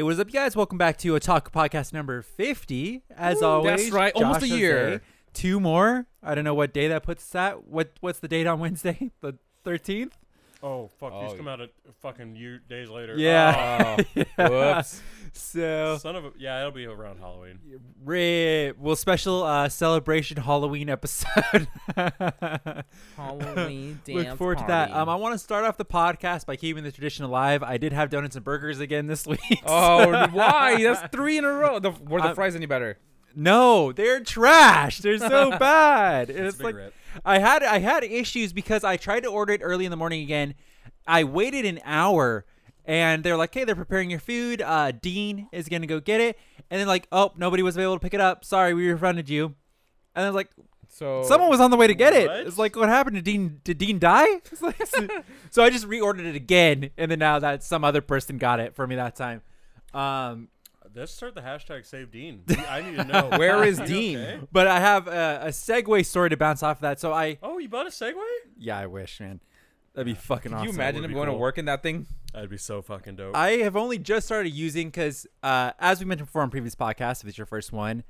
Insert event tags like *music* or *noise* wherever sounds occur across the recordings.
Hey, what's up, guys? Welcome back to a talk podcast number 50. As always, that's right. Almost Josh a year. Jose. Two more. I don't know what day that puts us at. What What's the date on Wednesday? *laughs* The 13th? Oh fuck! Oh. These come out a fucking year days later. Yeah. Oh, *laughs* whoops. Oh, So, son of a yeah, it'll be around Halloween. rip. Well, special uh, celebration Halloween episode. *laughs* Halloween dance Look forward to that. Um, I want to start off the podcast by keeping the tradition alive. I did have donuts and burgers again this week. *laughs* oh, why? That's three in a row. The, were the I'm- fries any better? No, they're trash. They're so bad. And That's a it's big like rip. I had I had issues because I tried to order it early in the morning again. I waited an hour and they're like, "Hey, they're preparing your food. Uh, Dean is gonna go get it." And then like, "Oh, nobody was able to pick it up. Sorry, we refunded you." And I was like, So "Someone was on the way to get it." It's like, "What happened to Dean? Did Dean die?" *laughs* Like- so, so I just reordered it again, and then now that some other person got it for me that time. Um, Let's start the hashtag Save Dean. *laughs* I need to know Where is *laughs* Dean? okay? but I have a, a segue story to bounce off of that. So I, Oh, you bought a Segway? yeah, I wish, man, that'd be fucking Can awesome. you imagine him be going to work in that thing? That'd be so fucking dope. I have only just started using because, uh, as we mentioned before on previous podcasts, if it's your first one,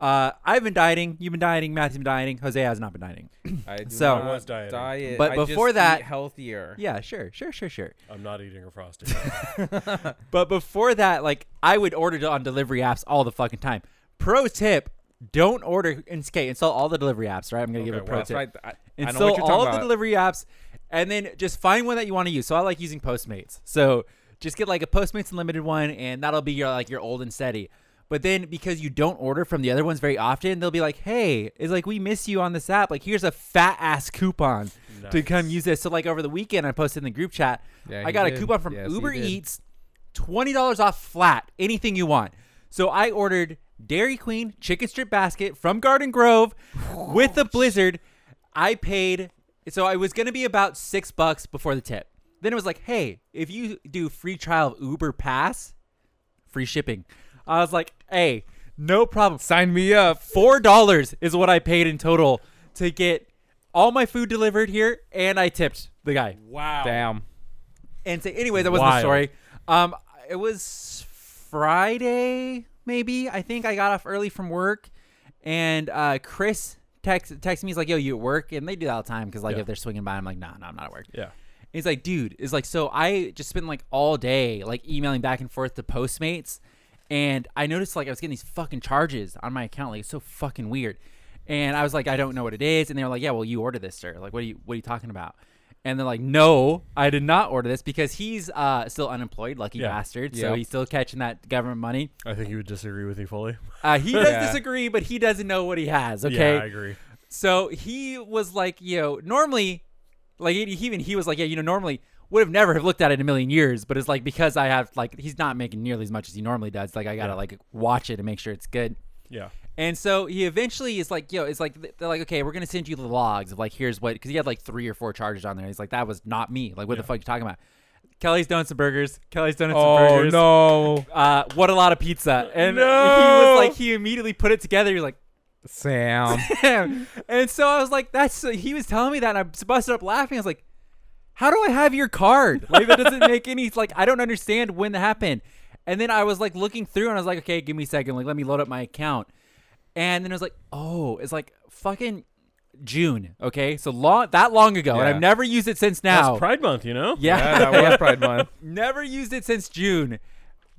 uh, I've been dieting. You've been dieting. Matthew's been dieting. Jose has not been dieting. I do So- not I was dieting. diet. But I before just that- eat healthier. Yeah, sure, sure, sure, sure. I'm not eating a frosty. *laughs* But before that, like, I would order on delivery apps all the fucking time. Pro tip: Don't order in skate. Install all the delivery apps. Right? I'm gonna give a pro well, tip. Right. I, I know Install what you're all talking of the delivery apps, and then just find one that you want to use. So I like using Postmates. So just get like a Postmates Unlimited one, and that'll be your like your old and steady. But then because you don't order from the other ones very often, they'll be like, "Hey, it's like we miss you on this app. Like here's a fat ass coupon to come use this." So like over the weekend, I posted in the group chat. Yeah, I got a coupon from Yes, Uber. Eats, twenty dollars off flat, anything you want. So I ordered Dairy Queen chicken strip basket from Garden Grove with the Blizzard. I paid, so I was gonna be about six bucks before the tip. Then it was like, hey, if you do free trial of Uber Pass, free shipping. I was like, hey, no problem. Sign me up. Four dollars is what I paid in total to get all my food delivered here, and I tipped the guy. wow. Damn. And so, anyway, that wasn't the Wild. story. Um, it was Friday, maybe. I think I got off early from work, and uh, Chris text texted me. He's like, "Yo, you at work?" And they do that all the time because like Yeah. if they're swinging by, I'm like, "Nah, nah, I'm not at work." Yeah. He's like, dude, it's like, so I just spent like all day like emailing back and forth to Postmates, and I noticed like I was getting these fucking charges on my account. Like it's so fucking weird. And I was like, I don't know what it is. And they were like, Yeah, well, you ordered this, sir. Like, what are you what are you talking about? And they're like, No, I did not order this because he's uh, still unemployed, lucky Yeah. bastard. So Yep. he's still catching that government money. I think he would disagree with you fully. Uh, he does *laughs* Yeah. disagree, but he doesn't know what he has. Okay. Yeah, I agree. So he was like, you know, normally, like he, even he was like, yeah, you know, normally would have never have looked at it in a million years, but it's like because I have like he's not making nearly as much as he normally does. Like I gotta Yeah. like watch it and make sure it's good. Yeah. And so he eventually is like, yo, it's like they're like, okay, we're gonna send you the logs of like here's what because he had like three or four charges on there. He's like, that was not me. Like what the Yeah. fuck you talking about? Kelly's Donuts and Burgers. Kelly's Donuts Oh and Burgers. Oh no, Uh, what a lot of pizza. And he was like, he immediately put it together. He's like. Sam. *laughs* Damn. and so I was like, that's he was telling me that and I busted up laughing. I was like, how do I have your card? Like that doesn't make any like I don't understand when that happened. And then I was like looking through and I was like, okay, give me a second. Like let me load up my account. And then I was like, oh, it's like fucking June. Okay. So long that long ago. And I've never used it since now. That's Pride Month, you know? yeah. yeah, that was *laughs* Pride Month. never used it since June.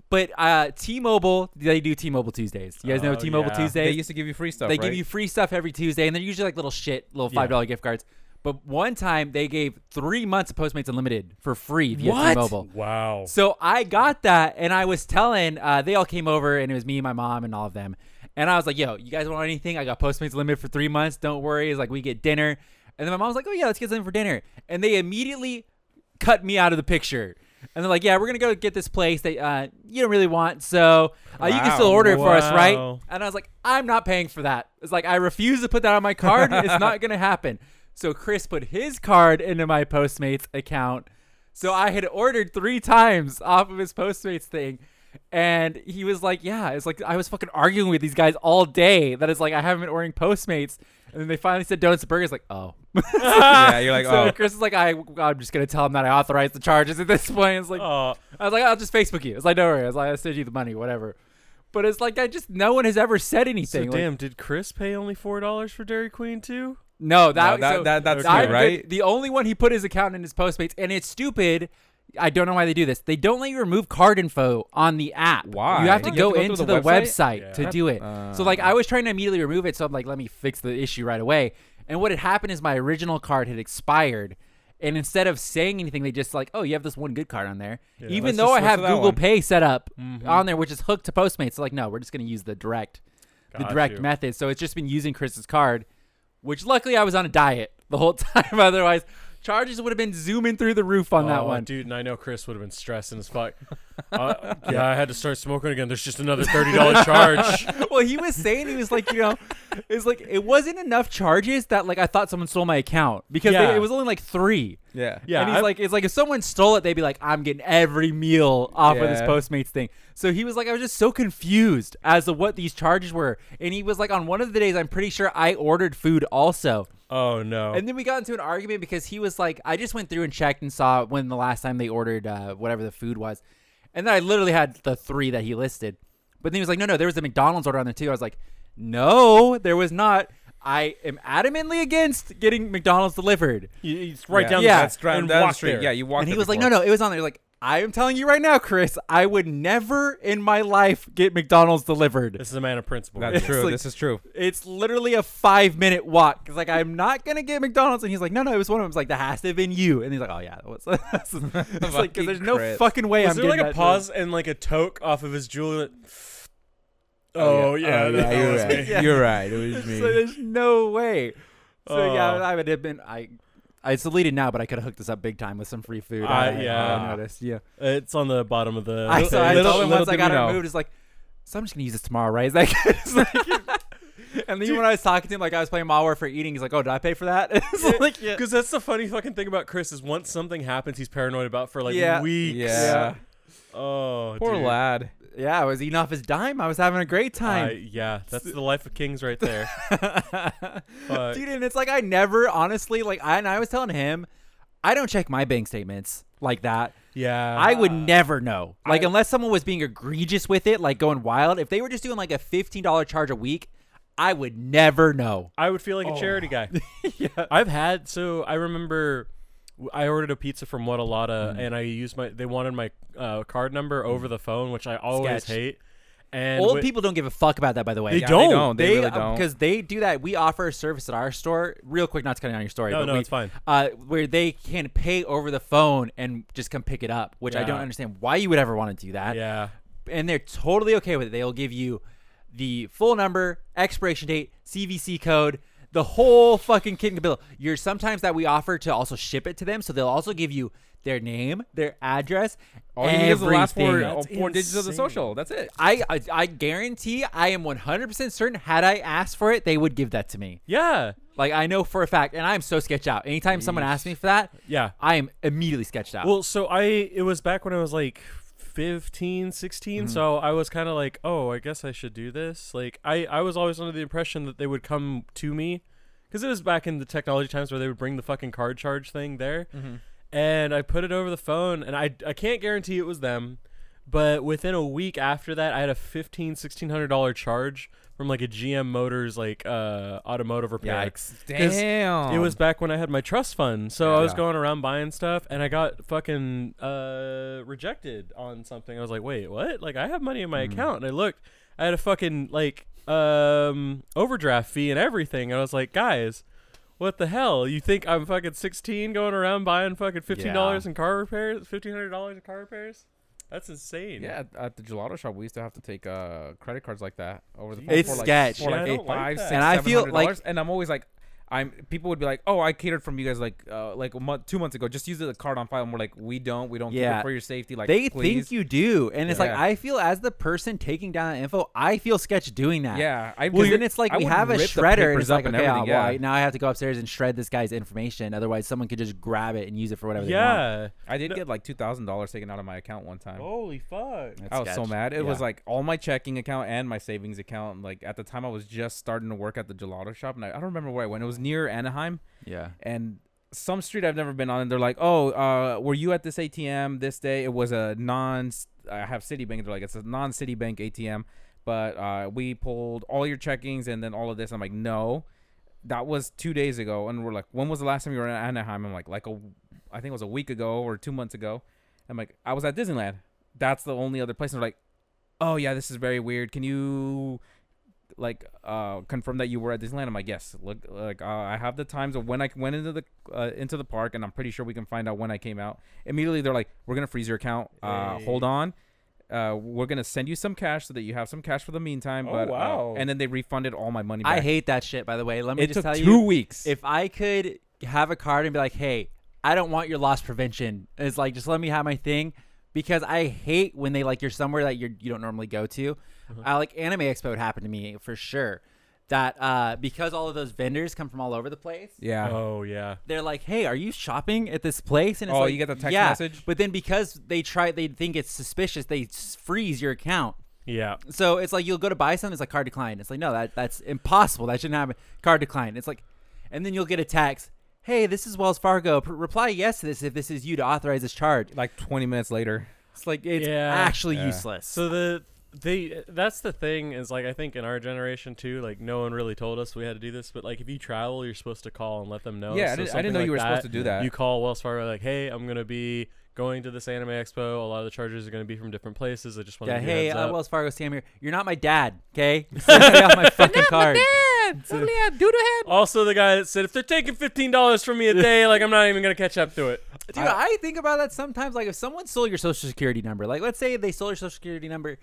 But uh T-Mobile, they do T-Mobile Tuesdays. You guys know Oh, T-Mobile yeah. They used to give you free stuff. they right? give you free stuff every Tuesday, and they're usually like little shit, little five dollar gift cards. But one time they gave three months of Postmates Unlimited for free if you What? T-Mobile. Wow. So I got that, and I was telling uh, they all came over, and it was me, my mom, and all of them. And I was like, "Yo, you guys want anything? I got Postmates Unlimited for three months. Don't worry. It's like we get dinner." And then my mom was like, "Oh yeah, let's get something for dinner." And they immediately cut me out of the picture. And they're like, "Yeah, we're gonna go get this place that uh, you don't really want, so uh, you can still order it for us, right?" And I was like, "I'm not paying for that." It's like I refuse to put that on my card. it's not gonna happen. So Chris put his card into my Postmates account. So I had ordered three times off of his Postmates thing. And he was like, Yeah, it's like I was fucking arguing with these guys all day. That is like I haven't been ordering Postmates. And then they finally said donuts and burgers. Like, oh. *laughs* yeah, you're like, *laughs* so oh, Chris is like, I, I'm just gonna tell him that I authorized the charges at this point. It's like, Oh, I was like, I'll just Facebook you. It's like, don't worry. I was like, I'll send you the money, whatever. But it's like, I just no one has ever said so anything. Like, damn, did Chris pay only four dollars for Dairy Queen too? No, that, No, that- so that- that's I- good, right? The, the only one he put his account in his Postmates, and it's stupid. I don't know why they do this. They don't let you remove card info on the app. Why? You have to You have go to go into the, the website, website? to do it. so like, Uh. I was trying to immediately remove it, so I'm like, let me fix the issue right away. And what had happened is my original card had expired. And instead of saying anything, they just like, oh, you have this one good card on there. Even though I have Google one. Pay set up Mhm. on there, which is hooked to Postmates. So like, no, we're just gonna use the direct, the direct you. method. So it's just been using Chris's card, which luckily I was on a diet the whole *laughs* time. Otherwise, charges would have been zooming through the roof on that one, dude. And I know Chris would have been stressing as fuck. *laughs* uh, yeah, I had to start smoking again. There's just another thirty dollar *laughs* charge. well, he was saying he was like, you know, it's like it wasn't enough charges that like I thought someone stole my account because they- it was only like three. yeah, Yeah, and he's I- like, it's like if someone stole it, they'd be like, I'm getting every meal off of this Postmates thing. So he was like, I was just so confused as to what these charges were. And he was like, on one of the days, I'm pretty sure I ordered food also. Oh no. And then we got into an argument because he was like, I just went through and checked and saw when the last time they ordered uh, whatever the food was. And then I literally had the three that he listed. But then he was like, no, no, there was a McDonald's order on there too. I was like, no, there was not. I am adamantly against getting McDonald's delivered. You- it's right Yeah. down. Yeah. the That's right down the street. there. Yeah, you walk. and he there was like, no, no, it was on there. Like, I am telling you right now, Chris, I would never in my life get McDonald's delivered. This is a man of principle. That's It's true. like- this is true. It's literally a five minute walk. It's like I'm not gonna get McDonald's, and he's like, no, no, it was one of them. It's like that has to have been you, and he's like, oh yeah, that was. *laughs* *laughs* *laughs* it's like 'cause Fucking there's no Chris. fucking way Was I'm there getting like a that pause and like a toke off of his Juul? Oh, oh, yeah, Oh, that you're was right. me. You're right. It was me. So there's no way. So yeah, Oh. I would have been. I. I it's deleted now, but I could have hooked this up big time with some free food. I- I, yeah. I noticed. Yeah. It's on the bottom of the. I, so I told him once I got it know. removed, it's like, so I'm just gonna use this tomorrow, right? It's like, *laughs* it's like- *laughs* and then when I was talking to him, like I was playing Malware for eating, he's like, oh, did I pay for that? *laughs* it's like, yeah. Because that's the funny fucking thing about Chris is once something happens, he's paranoid about for like Yeah. weeks. Yeah. Oh, Poor dude. lad. Yeah, I was eating off his dime. I was having a great I- time. yeah, that's the life of kings right there. *laughs* Fuck. Dude, and it's like I never honestly like I and I was telling him, I don't check my bank statements like that. yeah, I would never know. Like I- unless someone was being egregious with it, like going wild. If they were just doing like a fifteen dollar charge a week, I would never know. I would feel like a oh. charity guy. *laughs* yeah. I've had so I remember w- I ordered a pizza from Whatalata and I used my they wanted my uh, card number over the phone, which I always Sketch. hate. And Old wi- people don't give a fuck about that, by the way. They Yeah, don't. They don't. They, really don't. because they do that. We offer a service at our store. Real quick, not to cut down your story. No, but no, we, it's fine. Uh, where they can pay over the phone and just come pick it up, which I don't understand why you would ever want to do that. yeah. and they're totally okay with it. They'll give you the full number, expiration date, CVC code, the whole fucking kit and caboodle. You're sometimes that we offer to also ship it to them, so they'll also give you their name, their address, All you need is the last four, everything. four digits of the social. That's it. I, I I guarantee I am 100% certain had I asked for it, they would give that to me. Yeah. Like I know for a fact, and I'm so sketched out. Anytime someone asks me for that, Yeah. I am immediately sketched out. Well, so I it was back when I was like 15, 16, Mm-hmm. so I was kind of like, "Oh, I guess I should do this." Like I I was always under the impression that they would come to me cuz it was back in the technology times where they would bring the fucking card charge thing there. And I put it over the phone and I I can't guarantee it was them, but within a week after that, I had a 15 1600 dollar charge from like a GM Motors like uh automotive repair. Yikes. 'Cause Damn. It was back when I had my trust fund, so I was Yeah. going around buying stuff, and I got fucking uh, rejected on something. I was like, "Wait, what? Like, I have money in my Mm. account." And I looked, I had a fucking like um, overdraft fee and everything. And I was like, "Guys, what the hell? You think I'm fucking 16 going around buying fucking fifteen dollars in car repairs, fifteen hundred dollars in car repairs? That's insane." Yeah, at- at the gelato shop, we used to have to take uh, credit cards like that over the phone It's for like, sketch. for Yeah, like I eight, don't like five, that. six, And I feel like- and I'm always like, I'm people would be like, "Oh, I catered from you guys like uh, like a month, two months ago. Just use the card on file." And we're like, "We don't. We don't keep Yeah. it for your safety." Like they please. think you do, and it's like I feel as the person taking down that info, I feel sketch doing that. Yeah, I Well, then it's like I we have a shredder, and it's like, and okay, everything, uh, well. I- now I have to go upstairs and shred this guy's information. Otherwise, someone could just grab it and use it for whatever they want. Yeah. I did No- get like two thousand dollars taken out of my account one time. Holy fuck. That's I was so mad. It was like all my checking account and my savings account. Like at the time, I was just starting to work at the gelato shop, and I, I don't remember where I went. It was near Anaheim, yeah. and some street I've never been on. And they're like, "Oh, uh, were you at this ATM this day? It was a non. I have Citibank. They're like, it's a non Citibank ATM, but uh, we pulled all your checkings and then all of this. I'm like, no, that was two days ago. And we're like, when was the last time you were in Anaheim? I'm like, like a, I think it was a week ago or two months ago. I'm like, I was at Disneyland. That's the only other place. And they're like, oh yeah, this is very weird. Can you like uh confirm that you were at Disneyland? I'm like, yes. Look, like uh, I have the times of when I went into the uh, into the park, and I'm pretty sure we can find out when I came out. Immediately, they're like, we're gonna freeze your account. Uh, Hey. hold on. Uh, we're gonna send you some cash so that you have some cash for the meantime. Oh, but uh, wow. and then they refunded all my money. Back. I hate that shit. By the way, let me it just took tell two you, weeks. if I could have a card and be like, hey, I don't want your loss prevention. It's like just let me have my thing. Because I hate when they like you're somewhere that you're you don't normally go to. Uh-huh. I like Anime Expo it happened to me for sure. That uh because all of those vendors come from all over the place. yeah. Oh yeah. they're like, "Hey, are you shopping at this place?" And it's Oh, like, you get the text yeah. message? But then because they try, they think it's suspicious, they freeze your account. Yeah. So it's like you'll go to buy something, it's like card declined. It's like no, that that's impossible. That shouldn't happen. Card declined. It's like, and then you'll get a text. Hey, this is Wells Fargo. P- reply yes to this if this is you to authorize this charge. Like 20 minutes later. It's like it's Yeah. actually Yeah. useless. So the they that's the thing is like I think in our generation too like no one really told us we had to do this but like if you travel you're supposed to call and let them know. yeah, I So didn't, I didn't know like you were supposed to do that. You call Wells Fargo like hey I'm gonna be going to this anime expo a lot of the charges are gonna be from different places I just want yeah, to hey, heads uh, up. Wells Fargo, Sam here. You're not my dad, okay? *laughs* Off my fucking card. also the guy that said if they're taking fifteen dollars from me a day like I'm not even gonna catch up to it. *laughs* Dude, I, think about that sometimes. Like, if someone stole your social security number, like, let's say they stole your social security number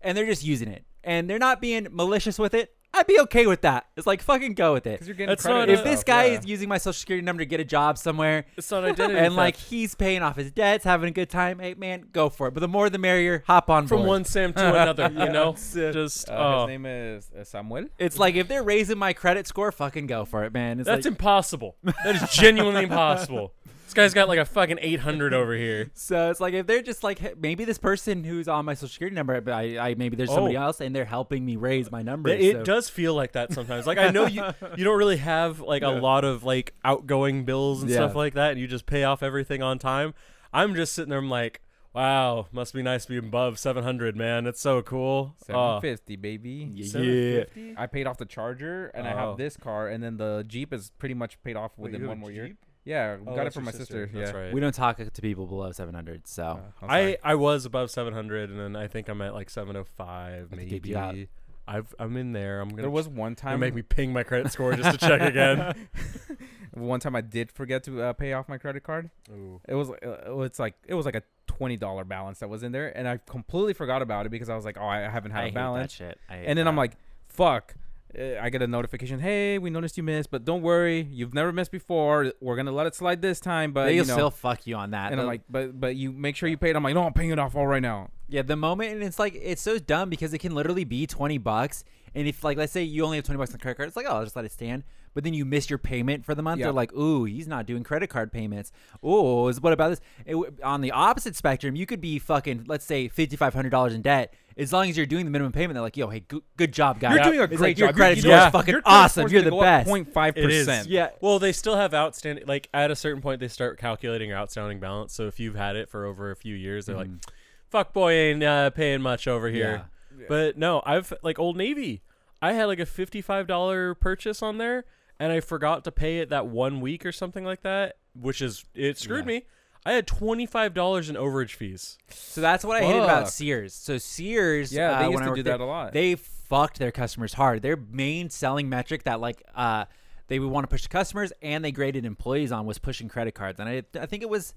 and they're just using it and they're not being malicious with it, I'd be okay with that. It's like, fucking go with it. Because you're getting That's credit not If this stuff, guy yeah. is using my social security number to get a job somewhere It's not identity and, like, he's paying off his debts, having a good time, hey, man, go for it. But the more the merrier, hop on from board. one Sam to another, you *laughs* know. Just Uh, oh, His name is uh, Samuel. It's like, if they're raising my credit score, fucking go for it, man. It's that's like, impossible. That is genuinely impossible. *laughs* This guy's got like a fucking 800 over here. *laughs* So it's like if they're just like hey, maybe this person who's on my social security number, but I, I maybe there's somebody Oh. else and they're helping me raise my number. It, so- does feel like that sometimes. Like I know you *laughs* you don't really have like a lot of like outgoing bills and Yeah. stuff like that, and you just pay off everything on time. I'm just sitting there. I'm like, wow, must be nice to be above 700, man. It's so cool. Ah. Oh. 750, baby. Yeah. 750? I paid off the Charger and I Oh. have this car, and then the Jeep is pretty much paid off within one more year. Yeah, we Oh, got it from my sister. That's yeah. right. We don't talk to people below 700. So Uh, I'm I was above 700, and then I think I'm at like 705, Let's get you out. maybe. I've I'm in there. I'm gonna. there was one time. make me ping my credit score just to check again. *laughs* one time I did forget to uh, pay off my credit card. Ooh. It was uh, it's like it was like a twenty dollar balance that was in there, and I completely forgot about it because I was like, oh, I haven't had I a hate balance. that shit. I hate and then I'm like, fuck. I get a notification. Hey, we noticed you missed, but don't worry, you've never missed before. We're gonna let it slide this time, but they'll you know. still fuck you on that. and I'm like, but but you make sure you pay it. I'm like, no, I'm paying it off all right now. yeah, the moment, and it's like it's so dumb because it can literally be 20 bucks. And if like let's say you only have 20 bucks on the credit card, it's like oh, I'll just let it stand. But then you miss your payment for the month. Yeah. They're like, ooh, he's not doing credit card payments. Ooh, is what about this? It, on the opposite spectrum, you could be fucking let's say fifty five hundred dollars in debt. As long as you're doing the minimum payment, they're like, yo, hey, good, good job, guys. You're doing a It's great like, Your job. credit score know, is fucking your awesome. You're the best. 0.5 It is. percent. Yeah. Well, they still have outstanding. Like at a certain point, they start calculating your outstanding balance. So if you've had it for over a few years, they're like, Mhm. "Fuck boy, ain't uh, paying much over here." Yeah. But no, I've like Old Navy. I had like a fifty-five dollar purchase on there, and I forgot to pay it that one week or something like that, which is it screwed Yeah. me. I had twenty-five dollars in overage fees. So that's what I hated about Fuck. Sears. So Sears, Yeah, they uh, used when I to worked do there, that a lot. They fucked their customers hard. Their main selling metric that like uh they would want to push to customers and they graded employees on was pushing credit cards. And I I think it was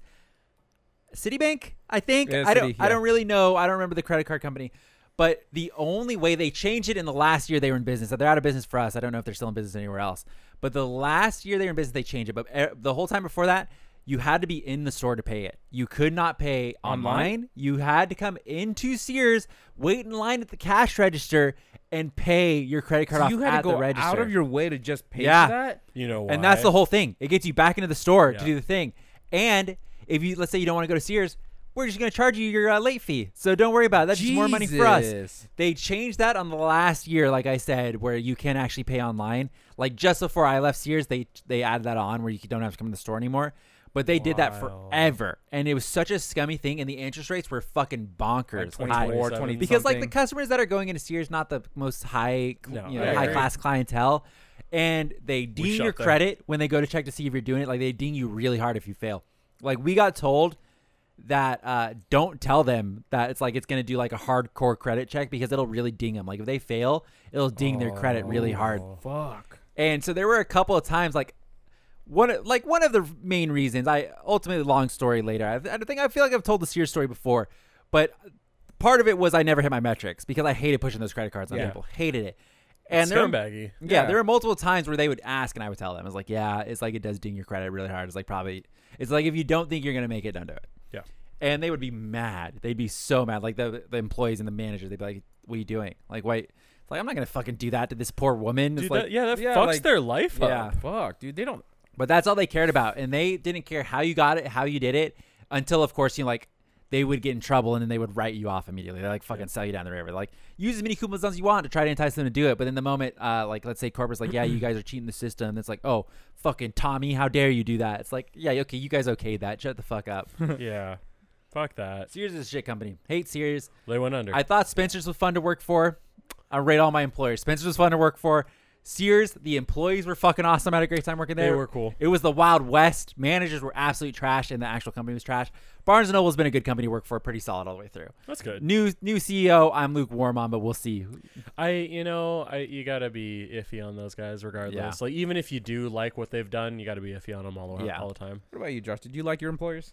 Citibank. I think Yeah, I don't Citi, I yeah. don't really know. I don't remember the credit card company. But the only way they changed it in the last year they were in business, they're out of business for us. I don't know if they're still in business anywhere else. But the last year they were in business, they changed it. But eh, the whole time before that, you had to be in the store to pay it. You could not pay online. Online? You had to come into Sears, wait in line at the cash register, and pay your credit card So off you had at to go out of your way to just pay Yeah. for that. You know why? and that's the whole thing. It gets you back into the store to do the thing. And if you let's say you don't want to go to Sears, we're just going to charge you your uh, late fee. So don't worry about it. That's just more money for us. They changed that on the last year, like I said, where you can actually pay online. Like just before I left Sears, they they added that on where you don't have to come to the store anymore. But they did that forever, and it was such a scummy thing, and the interest rates were fucking bonkers. Like high. 24, 20 because like the something. customers that are going into Sears, not the most high, cl- No, you know, I high agree. class clientele, and they ding your there. credit when they go to check to see if you're doing it. Like they ding you really hard if you fail. Like we got told that uh, don't tell them that it's like it's gonna do like a hardcore credit check because it'll really ding them. Like if they fail, it'll ding their credit really hard. Oh. Fuck. And so there were a couple of times like one like one of the main reasons I ultimately long story later. I, I think I feel like I've told the Sears story before, but part of it was I never hit my metrics because I hated pushing those credit cards on Yeah. people. Hated it. And there were, yeah, Yeah. there were multiple times where they would ask and I would tell them. I was like, yeah, it's like it does ding your credit really hard. It's like probably it's like if you don't think you're gonna make it, don't do it. Yeah. And they would be mad. They'd be so mad. Like the the employees and the managers, they'd be like, "What are you doing? Like, wait, it's like I'm not gonna fucking do that to this poor woman." Dude, like, that, yeah, that yeah, fucks like- their life Yeah. up. Fuck, dude. They don't. But that's all they cared about, and they didn't care how you got it, how you did it, until of course you know, like they would get in trouble and then they would write you off immediately. They're like fucking sell you down the river. Like use as many coupons as you want to try to entice them to do it. But in the moment, uh, like let's say corporate's like, yeah, you guys are cheating the system. It's like, oh, fucking Tommy, how dare you do that? It's like, yeah, okay, you guys okayed that. Shut the fuck up. *laughs* yeah. Fuck that. Sears is a shit company. Hate Sears. They went under. I thought Spencer's was fun to work for. I rate all my employers. Spencer's was fun to work for. Sears, the employees were fucking awesome. I had a great time working there. they were cool. It was the Wild West. Managers were absolute trash, and the actual company was trash. Barnes and Noble's been a good company to work for, pretty solid all the way through. That's good. New new CEO, I'm lukewarm on, but we'll see. I, you know, I you gotta be iffy on those guys regardless. Yeah. Like even if you do like what they've done, you gotta be iffy on them all, the- Yeah. all the time. What about you, Josh? Did you like your employers?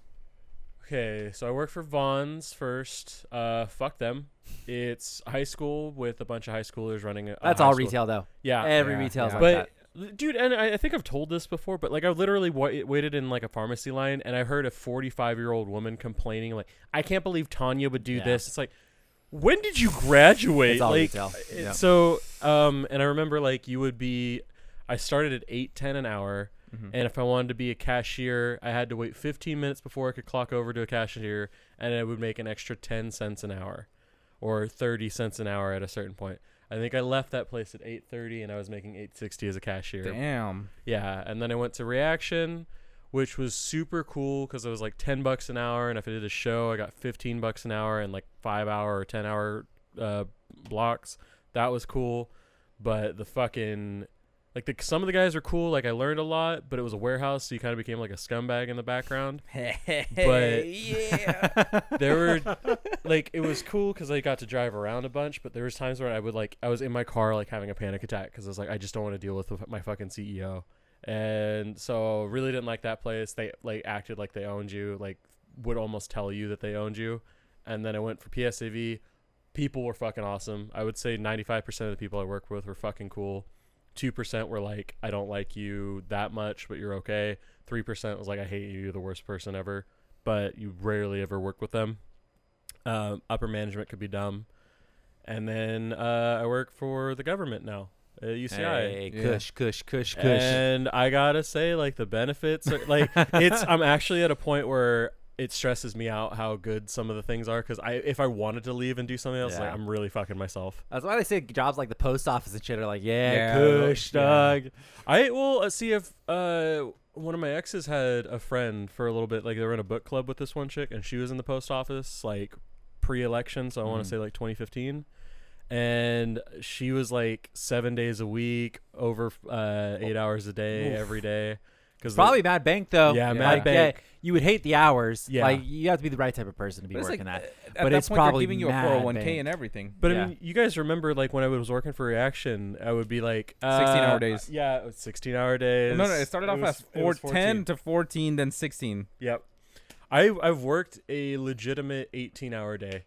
Okay, so I work for Vons first. Uh, fuck them. It's high school with a bunch of high schoolers running. A, a That's all school- retail though. Yeah, Every yeah, retail's yeah. like but that. dude, and I, I think I've told this before, but like I literally wa- waited in like a pharmacy line, and I heard a 45 year old woman complaining, like, "I can't believe Tanya would do Yeah. this." It's like, when did you graduate? It's all like, retail. it- Yeah. so, um, and I remember like you would be, I started at eight ten an hour. Mm-hmm. And if I wanted to be a cashier, I had to wait 15 minutes before I could clock over to a cashier, and I would make an extra 10 cents an hour, or 30 cents an hour at a certain point. I think I left that place at 8:30, and I was making 8.60 as a cashier. Damn. Yeah, and then I went to Reaction, which was super cool because it was like 10 bucks an hour, and if I did a show, I got 15 bucks an hour and like five hour or 10 hour uh, blocks. That was cool, but the fucking like the, some of the guys were cool. Like I learned a lot, but it was a warehouse, so you kind of became like a scumbag in the background. *laughs* But- yeah. There were *laughs* like it was cool because I got to drive around a bunch, but there was times where I would like I was in my car like having a panic attack because I was like I just don't want to deal with my fucking CEO, and so really didn't like that place. They like acted like they owned you, like would almost tell you that they owned you, and then I went for PSAV. People were fucking awesome. I would say 95% of the people I worked with were fucking cool. 2% were like, I don't like you that much, but you're okay. 3% was like, I hate you, you're the worst person ever. But you rarely ever work with them. Um, upper management could be dumb. And then uh, I work for the government now at UCI. Hey, Yeah. kush, kush, kush, kush. And I gotta say, like the benefits, are, like it's. I'm actually at a point where it stresses me out how good some of the things are. Because I, if I wanted to leave and do something else, like I'm really fucking myself. That's why they say jobs like the post office and shit are like, yeah, Yeah, kush, yeah. dog. I will uh, see if uh one of my exes had a friend for a little bit. Like they were in a book club with this one chick, and she was in the post office like pre-election. So I want Mhm. to say like 2015. And she was like seven days a week, over uh, eight hours a day, Oof. every day. Because Probably Mad Bank though. Yeah, Mad Like, yeah, Bank. you would hate the hours. Yeah. Like you have to be the right type of person to be But working like, that. At But that it's point, they're probably giving you a 401k bank. and everything. But Yeah. I mean, you guys remember like when I was working for Reaction, I would be like uh, 16 hour days. Yeah, 16 hour days. no, no, it started off was- as it four, 10 to 14, then 16. Yep. I I've worked a legitimate 18 hour day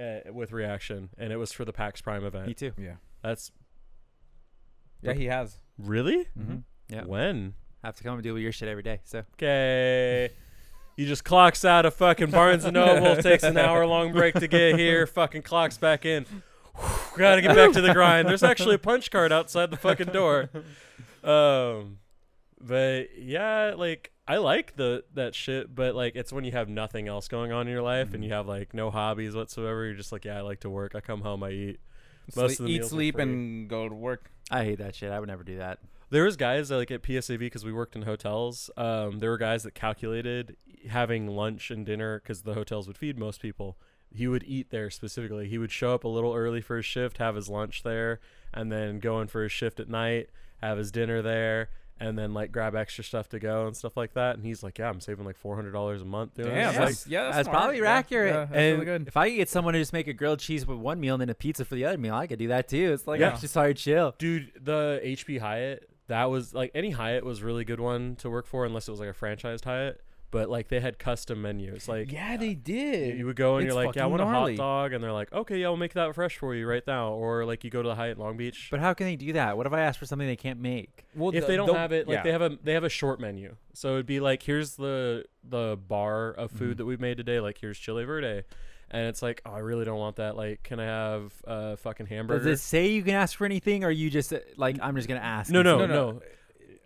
uh, with reaction, and it was for the PAX Prime event. Me too. Yeah. That's Yeah, he has. really Mm-hmm. Yeah. when. Have to come and deal with your shit every day. So Okay. You just clocks out of fucking Barnes and Noble, takes an *laughs* hour long break to get here, fucking clocks back in. *sighs* Gotta get back to the grind. There's actually a punch card outside the fucking door. Um, but yeah, like I like the that shit, but like it's when you have nothing else going on in your life and you have like no hobbies whatsoever. You're just like, yeah, I like to work. I come home, I eat. Most Sleep- of the eat, sleep, and go to work. I hate that shit. I would never do that. There was guys that, like at PSAV because we worked in hotels. Um, there were guys that calculated having lunch and dinner because the hotels would feed most people. He would eat there specifically. He would show up a little early for his shift, have his lunch there, and then go in for his shift at night, have his dinner there, and then like grab extra stuff to go and stuff like that. And he's like, "Yeah, I'm saving like four hundred dollars a month doing Damn, this." that's, Like, yeah, that's, That's probably Yeah, accurate. Yeah, that's And really good. If I could get someone to just make a grilled cheese with one meal and then a pizza for the other meal, I could do that too. It's like Yeah. just sorry, chill. dude, the HB Hyatt that was like any Hyatt was a really good one to work for unless it was like a franchised Hyatt. But like they had custom menus, like yeah, they did. You would go and It's you're like, yeah, I fucking want a gnarly. hot dog, and they're like, okay, yeah, we'll make that fresh for you right now. Or like you go to the Hyatt Long Beach. But how can they do that? What if I ask for something they can't make? well, if the- they don't the- have it, like yeah. they have a they have a short menu, so it'd be like, here's the the bar of food Mhm. that we've made today. Like here's chili verde, and it's like, oh, I really don't want that. Like, can I have a fucking hamburger? Does it say you can ask for anything, or you just uh, like I'm just gonna ask? no, no, no, no.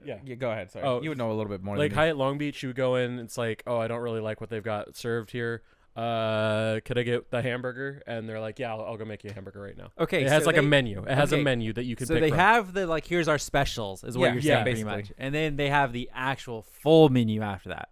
Yeah. Yeah, go ahead. Sorry, Oh, you would know a little bit more. Like than me. Hyatt Long Beach, you would go in. It's like, oh, I don't really like what they've got served here. Uh, could I get the hamburger? And they're like, yeah, I'll, I'll go make you a hamburger right now. Okay, it has so like they, a menu. It has a okay. menu that you can So pick they from. have the like here's our specials is what Yeah, you're yeah, saying pretty basically. much, and then they have the actual full menu after that.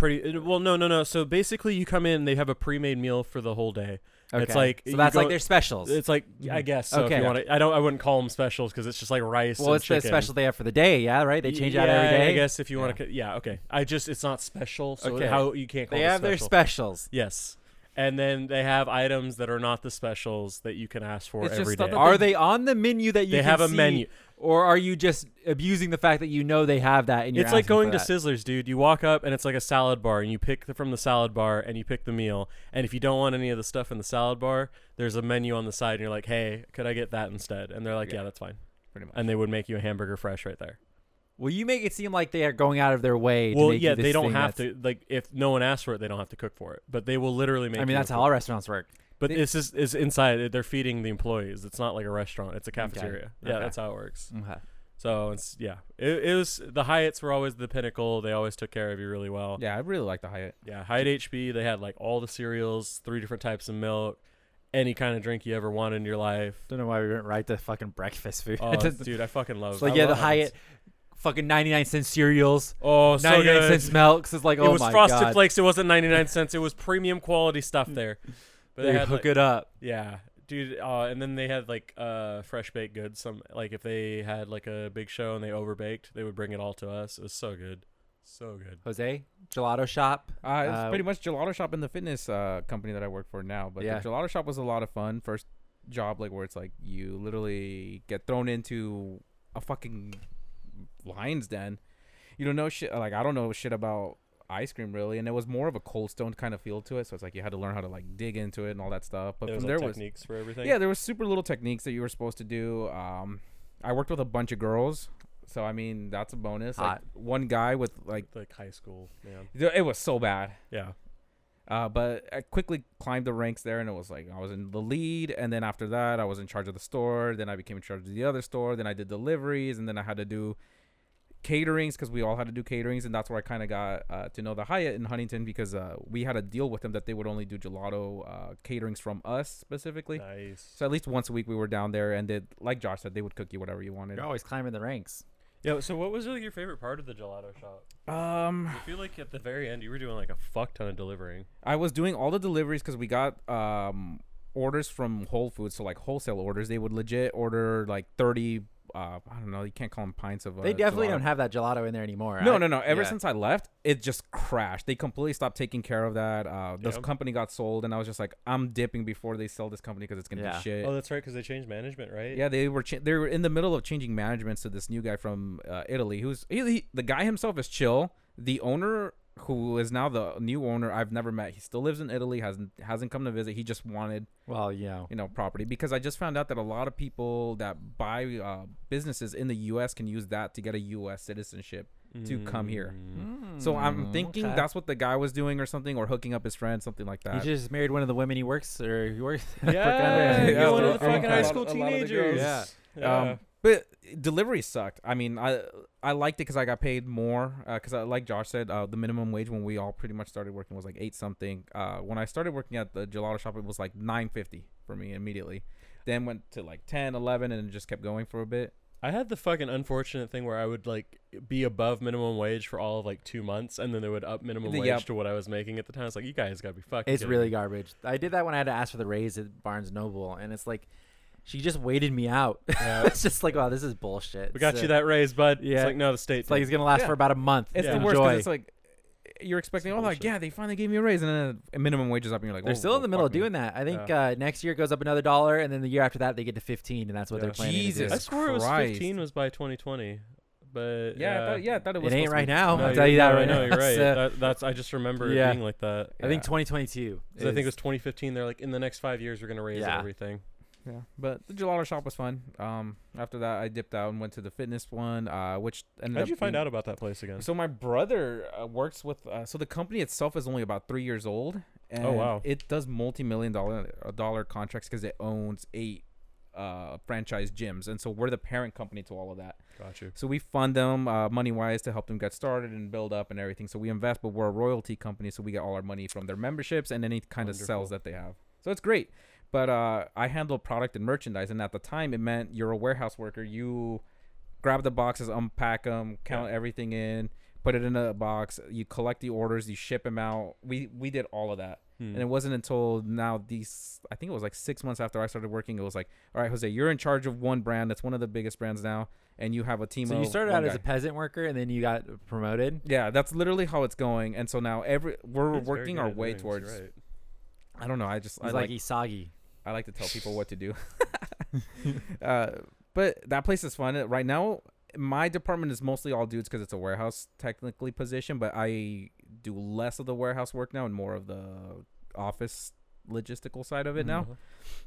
Pretty well no no no so basically you come in they have a pre-made meal for the whole day Okay. It's like so that's go- like their specials. it's like i Mhm. guess so if Okay. you want to i don't i wouldn't call them specials because it's just like rice well, and it's the chicken. special they have for the day, yeah, right? They change out every day. i guess if you want to yeah okay i just it's not special so Okay. how you can't call They have their specials. yes and then they have items that are not the specials that you can ask for It's just every stuff day that Are they on the menu that you they can have a see, menu or are you just abusing the fact that you know they have that? And you're it's like going to? Sizzlers, dude. You walk up and it's like a salad bar, and you pick the, from the salad bar and you pick the meal. And if you don't want any of the stuff in the salad bar, there's a menu on the side, and you're like, "Hey, could I get that instead?" And they're like, "Yeah, Yeah. that's fine." pretty much. And they would make you a hamburger fresh right there. Well, you make it seem like they are going out of their way. well, yeah, this they don't have to. Like, if no one asks for it, they don't have to cook for it. But they will literally make. I mean, that's how all restaurants work. But They- it's just is inside. They're feeding the employees. It's not like a restaurant. It's a cafeteria. Yeah, Okay. that's how it works. Okay. So it's yeah. It, it was the Hyatts were always the pinnacle. They always took care of you really well. yeah, I really like the Hyatt. Yeah, Hyatt HB, they had like all the cereals, three different types of milk, any kind of drink you ever wanted in your life. Don't know why we went right to fucking breakfast food. Oh, *laughs* dude, I fucking love. like I yeah, the love Hyatt, fucking ninety nine cent cereals, Oh, so ninety nine good. cents milks. It's like it oh was my frosted god, flakes. It wasn't ninety nine *laughs* cents. It was premium quality stuff there. But they they had hook like, it up. yeah, dude. Uh, and then they had like uh fresh baked goods. Some like if they had like a big show and they overbaked, they would bring it all to us. It was so good, so good. Jose, gelato shop. Uh, it's Uh, pretty much gelato shop in the fitness uh, company that I work for now. But Yeah. the gelato shop was a lot of fun. First job, like where it's like you literally get thrown into a fucking lion's den. You don't know shit. Like I don't know shit about ice cream really, and it was more of a cold stone kind of feel to it. So it's like you had to learn how to like dig into it and all that stuff. But there was from like, there was techniques for everything. yeah, there was super little techniques that you were supposed to do. Um, I worked with a bunch of girls, so I mean that's a bonus. Like Hot. one guy with like like high school, man. it was so bad. Yeah. Uh, but I quickly climbed the ranks there, and it was like I was in the lead, and then after that, I was in charge of the store. Then I became in charge of the other store. Then I did deliveries, and then I had to do caterings because we all had to do caterings, and that's where I kind of got uh, to know the Hyatt in Huntington because uh, we had a deal with them that they would only do gelato uh, caterings from us specifically. Nice. So at least once a week we were down there, and they like Josh said, they would cook you whatever you wanted. You're always climbing the ranks. Yeah. So, what was really your favorite part of the gelato shop? Um, I feel like at the very end, you were doing like a fuck ton of delivering. I was doing all the deliveries because we got um orders from Whole Foods, so like wholesale orders. They would legit order like thirty. Uh, I don't know. You can't call them pints of. Uh, They definitely gelato. don't have that gelato in there anymore. No, right? no, no. Ever Yeah. since I left, it just crashed. They completely stopped taking care of that. Uh, this Yep. company got sold, and I was just like, I'm dipping before they sell this company because it's gonna Yeah. be shit. Oh, that's right, because they changed management, right? Yeah, they were cha- they were in the middle of changing management to this new guy from uh, Italy. Who's he, he, the guy himself is chill. The owner who is now the new owner. I've never met. He still lives in Italy. hasn't hasn't come to visit. He just wanted Well, you know, you know property because I just found out that a lot of people that buy uh, businesses in the U.S. can use that to get a U.S. citizenship to come here. Mm. So I'm Mm, thinking okay. that's what the guy was doing or something, or hooking up his friend, something like that. he just married one of the women he works or he works. *laughs* Yeah, Yeah, yeah, yeah, one of the lot- fucking high school a lot of the teenagers. girls. Yeah. Um, but delivery sucked. I mean, I I liked it because I got paid more. Because I like Josh said, uh, the minimum wage when we all pretty much started working was like eight something. Uh, when I started working at the gelato shop, it was like nine fifty for me immediately. Then went to like 10, 11, and it just kept going for a bit. I had the fucking unfortunate thing where I would like be above minimum wage for all of like two months, and then they would up minimum wage yep. to what I was making at the time. It's like you guys gotta be fucking. It's kidding really garbage. I did that when I had to ask for the raise at Barnes Noble, and it's like she just waited me out. *laughs* Yeah. it's just like, wow, this is bullshit. We got So- you that raise, bud. Yeah. It's like no, the state. It's like it's gonna last Yeah. for about a month. It's Yeah. the worst Enjoy. because it's like you're expecting, oh, like bullshit. yeah, they finally gave me a raise, and then a minimum wage is up, and you're like, They're still in the middle of fuck me. doing that. I think uh, next year it goes up another dollar, and then the year after that they get to 15, and that's what Yeah. they're planning Jesus I to do. swore it was 15 was by 2020, but Yeah, I thought, yeah, I thought it was. It ain't right be- now. No, I'll tell you that no, right I know now. you're right. *laughs* So, that, that's I just remember Yeah. it being like that. I think Yeah. 2022. 'Cause I think it was 2015. They're like in the next five years we're gonna raise Yeah. everything. Yeah, but the gelato shop was fun. Um, after that, I dipped out and went to the fitness one, uh, which ended How'd up you find being- out about that place again? So my brother uh, works with. Uh, so the company itself is only about three years old. And Oh, wow. It does multi-million dollar uh, dollar contracts because it owns eight uh franchise gyms, and so we're the parent company to all of that. Got you. So we fund them uh, money wise to help them get started and build up and everything. So we invest, but we're a royalty company, so we get all our money from their memberships and any kind of Wonderful. sales that they have. So it's great. But uh, I handled product and merchandise, and at the time it meant you're a warehouse worker. You grab the boxes, unpack them, count Yeah. everything in, put it in a box. You collect the orders, you ship them out. We we did all of that. Hmm. And it wasn't until now these I think it was like six months after I started working. It was like, all right, Jose, you're in charge of one brand. That's one of the biggest brands now, and you have a team. so you started out as a peasant worker, and then you got promoted. Yeah, that's literally how it's going. And so now every we're He's working our way towards. right. I don't know. I just I like, like Isagi. I like to tell people what to do. *laughs* *laughs* uh, but that place is fun. Right now, my department is mostly all dudes because it's a warehouse technically position. But I do less of the warehouse work now and more of the office logistical side of it now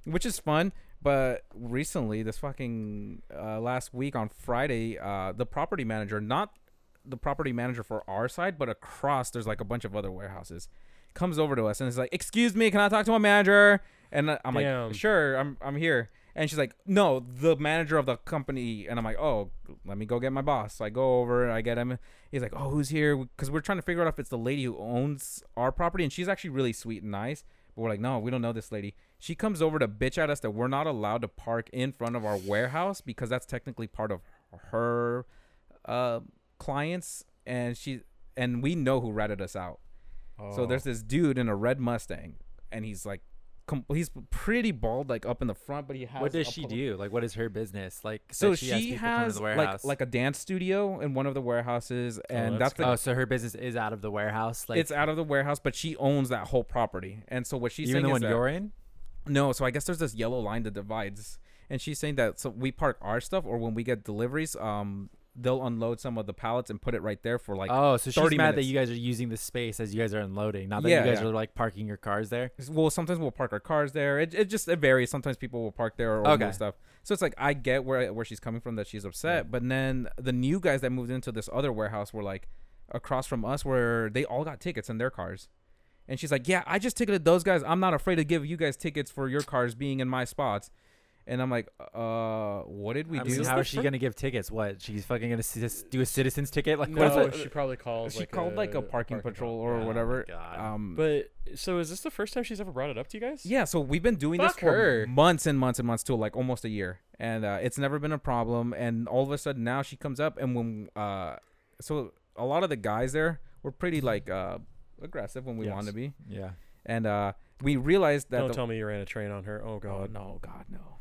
Mhm. which is fun. But recently, this fucking uh, last week on Friday, uh, the property manager, not the property manager for our side, but across, there's like a bunch of other warehouses, comes over to us and is like, "Excuse me, can I talk to my manager?" And I'm Damn. like, "Sure, I'm I'm here." And she's like, "No, the manager of the company." And I'm like, "Oh, let me go get my boss." So I go over, I get him. He's like, "Oh, who's here?" Because we're trying to figure out if it's the lady who owns our property, and she's actually really sweet and nice. But we're like, no, we don't know this lady. She comes over to bitch at us that we're not allowed to park in front of our warehouse because that's technically part of her uh, clients, and she and we know who ratted us out. So there's Oh. this dude in a red Mustang, and he's like, com- he's pretty bald, like up in the front, but he has. What does she do? Like, what is her business? Like, So that she, has, people come to has the like like a dance studio in one of the warehouses, and that's that's, the oh, so her business is out of the warehouse. Like, it's out of the warehouse, but she owns that whole property. And so what she's even saying the one that, you're in. no, so I guess there's this yellow line that divides, and she's saying that so we park our stuff, or when we get deliveries, um, they'll unload some of the pallets and put it right there for like. oh, so she's 30 mad that you guys are using the space as you guys are unloading, not that Yeah, you guys yeah. are like parking your cars there. well, sometimes we'll park our cars there. It, it just it varies. Sometimes people will park there or Okay. move stuff. So it's like I get where where she's coming from that she's upset, but then the new guys that moved into this other warehouse were like across from us where they all got tickets in their cars. And she's like, "Yeah, I just ticketed those guys. I'm not afraid to give you guys tickets for your cars being in my spots." And I'm like, "Uh, what did we I do?" mean, how the is she fir- gonna give tickets? What? She's fucking gonna s- do a citizen's ticket? Like, no, what is it? she probably calls. she like called like a parking, patrol or Oh, whatever. God. Um, But so is this the first time she's ever brought it up to you guys? yeah, so we've been doing Fuck this for her. months and months and months too, like almost a year, and uh, it's never been a problem. And all of a sudden now she comes up, and when uh, so a lot of the guys there were pretty like uh aggressive when we Yes. wanted to be, yeah. and uh, we realized that Don't the, tell me you ran a train on her. Oh oh god. no, God no, well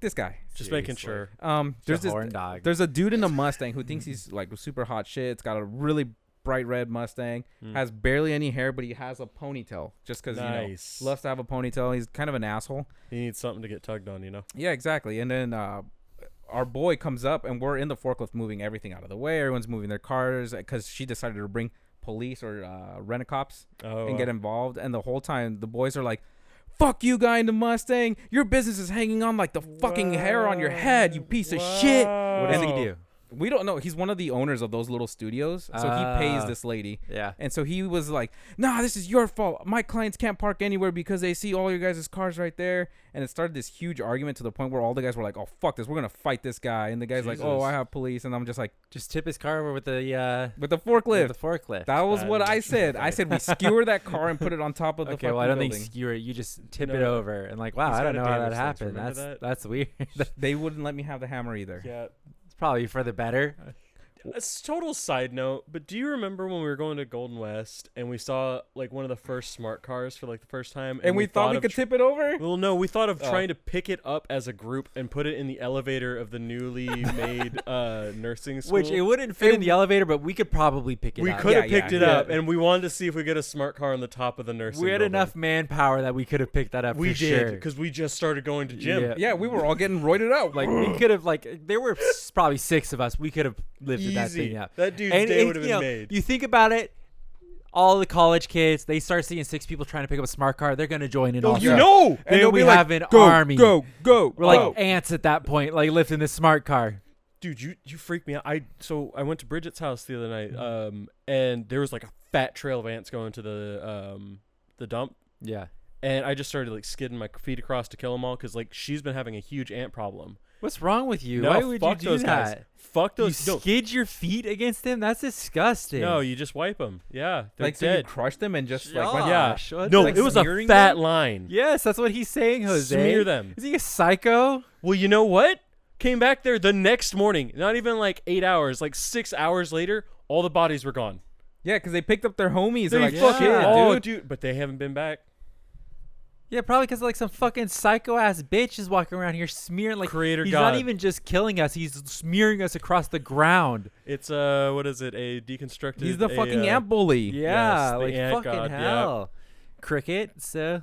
this guy. Just making sure. Um, there's There's this horn dog. There's a dude in a *laughs* Mustang who thinks he's like super hot shit. It's got a really bright red Mustang. Mm. Has barely any hair, but he has a ponytail just because nice. you know loves to have a ponytail. He's kind of an asshole. He needs something to get tugged on, you know. Yeah, exactly. And then uh, our boy comes up, and we're in the forklift moving everything out of the way. Everyone's moving their cars because she decided to bring police or uh, rent a cops Oh, and get involved. And the whole time, the boys are like, "Fuck you, guy in the Mustang! Your business is hanging on like the fucking hair on your head, you piece of shit." What does And he do? We don't know. He's one of the owners of those little studios, so he pays Ah. this lady. Yeah. And so he was like, "Nah, this is your fault. My clients can't park anywhere because they see all your guys' cars right there." And it started this huge argument to the point where all the guys were like, "Oh fuck this, we're gonna fight this guy." And the guy's like, "Oh, Jesus. I have police," and I'm just like, Just tip his car over with the uh "With the with forklift." the forklift. that was That what is I said. I said we skewer that car and put it on top of the okay, well I don't building. think skewer it. You just tip it No. over and like, wow, He's I don't got know a how that damage happened. remember That's that? that's weird. they wouldn't let me have the hammer either. Yeah. Probably for the better. *laughs* A s- total side note, but do you remember when we were going to Golden West and we saw like one of the first smart cars for like the first time, And, we, thought we could tr- tip it over. Well, no, we thought of Oh. trying to pick it up as a group and put it in the elevator of the newly *laughs* made uh, nursing school. Which it wouldn't fit in the elevator, but we could probably pick it we up. We could have Yeah, picked yeah, it yeah. up, and we wanted to see if we get a smart car on the top of the nursing. we had building. enough manpower that we could have picked that up We for did sure. because we just started going to gym. Yeah. Yeah, we were all getting roided out. Like we could have like there were probably six of us. We could have lifted that Easy. thing up. That dude's And day would have you been know, made. You think about it, all the college kids, they start seeing six people trying to pick up a smart car, they're gonna join in Oh, also. you know. and Then they'll we be like, have an go, army. Go, go. We're like ants at that point, like lifting this smart car. dude you you freaked me out i so i went to bridget's house the other night um and there was like a fat trail of ants going to the um the dump Yeah. and i just started like skidding my feet across to kill them all because like she's been having a huge ant problem What's wrong with you? no Why would fuck you do those that? guys fuck You those no, skid your feet against them? That's disgusting. no you just wipe them yeah they're like so you dead crushed them and just like went, yeah no like it was a fat them? line Yes, that's what he's saying, Jose. smear them Is he a psycho? well you know what came back there the next morning not even like eight hours like six hours later all the bodies were gone yeah, because they picked up their homies. They're They like, fucking- shit, oh dude. dude but they haven't been back Yeah, probably because like some fucking psycho ass bitch is walking around here smearing like Creator he's God. not even just killing us; he's smearing us across the ground. It's uh, what is it? A deconstructed. He's the a, fucking uh, ant bully. Yeah, the like fucking god, yeah. hell. Cricket. So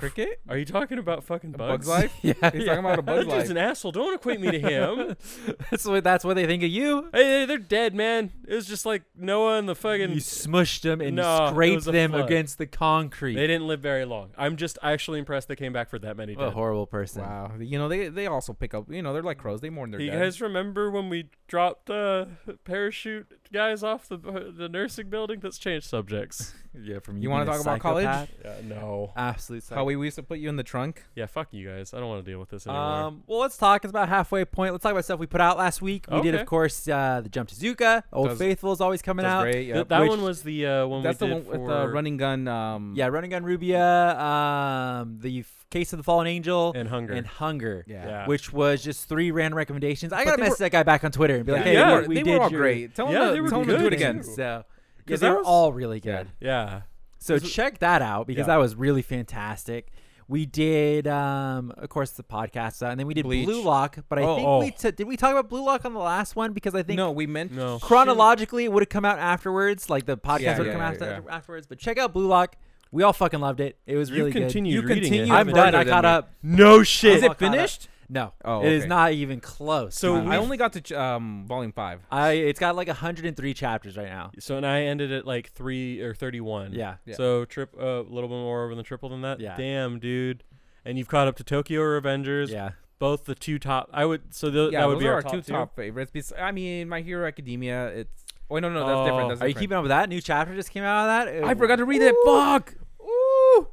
Cricket? Are you talking about fucking Bugs bugs? Life? *laughs* yeah, He's talking about a That Bug's dude's Life. an asshole. Don't equate me to him. *laughs* that's what that's what they think of you. hey, hey, they're dead, man. It was just like Noah and the fucking. You smushed them and No, scraped them flood. against the concrete. They didn't live very long. I'm just actually impressed they came back for that many what a horrible person. Wow. You know, they they also pick up, you know, they're like crows. They mourn their you dead. guys remember when we dropped uh, parachute guys off the the nursing building? Let's change subjects. *laughs* Yeah, from You you wanna talk about college? psychopath. Yeah, no. Absolute. How we, we used to put you in the trunk? Yeah, fuck you guys. I don't want to deal with this anymore. Um, well, let's talk. It's about halfway point. Let's talk about stuff we put out last week. We did, Okay. of course, uh, the Jump to Zuka. Old Does- Faithful is always coming out. great. Th- that which- one was the uh, one That's the we one did with for the running gun. Um, Yeah, Running Gun Rubia, um, the F- Case of the Fallen Angel, and hunger. and Hunger, Yeah. Yeah. which was just three random recommendations. I But gotta they message were- that guy back on Twitter and be like, Yeah, "Hey, Yeah, they look, were, we they did were all your-" great. Tell Yeah, them they to, were tell them to do good, it again. So, 'Cause because they're was- all really good. yeah. So was- check that out because Yeah. that was really fantastic. We did, um, of course, the podcast, uh, and then we did Bleach. Blue Lock. But I Oh, think oh. we t- did we talk about Blue Lock on the last one because I think No, we meant No. chronologically it would have come out afterwards, like the podcast Yeah, would have yeah, come yeah, out after, afterwards. But check out Blue Lock. We all fucking loved it. It was You really good. continued You reading continue it. I'm done. I caught me. up. No shit. Is it caught up. finished? No, Oh, it is okay. not even close. So I only got to ch- um volume five. I it's got like 103 chapters right now. So and I ended at like three or thirty-one. Yeah. Yeah. So trip uh, a little bit more over than triple than that. Yeah. Damn, dude. And you've caught up to Tokyo Revengers. Yeah. Both the two top. I would. So the, Yeah, that would those be are our, our top two top favorites. Bes- I mean, My Hero Academia. It's. Oh no, no, that's Oh. different. That's Are you keeping up with that? New chapter just came out of that. I forgot to read it. Fuck. Ooh.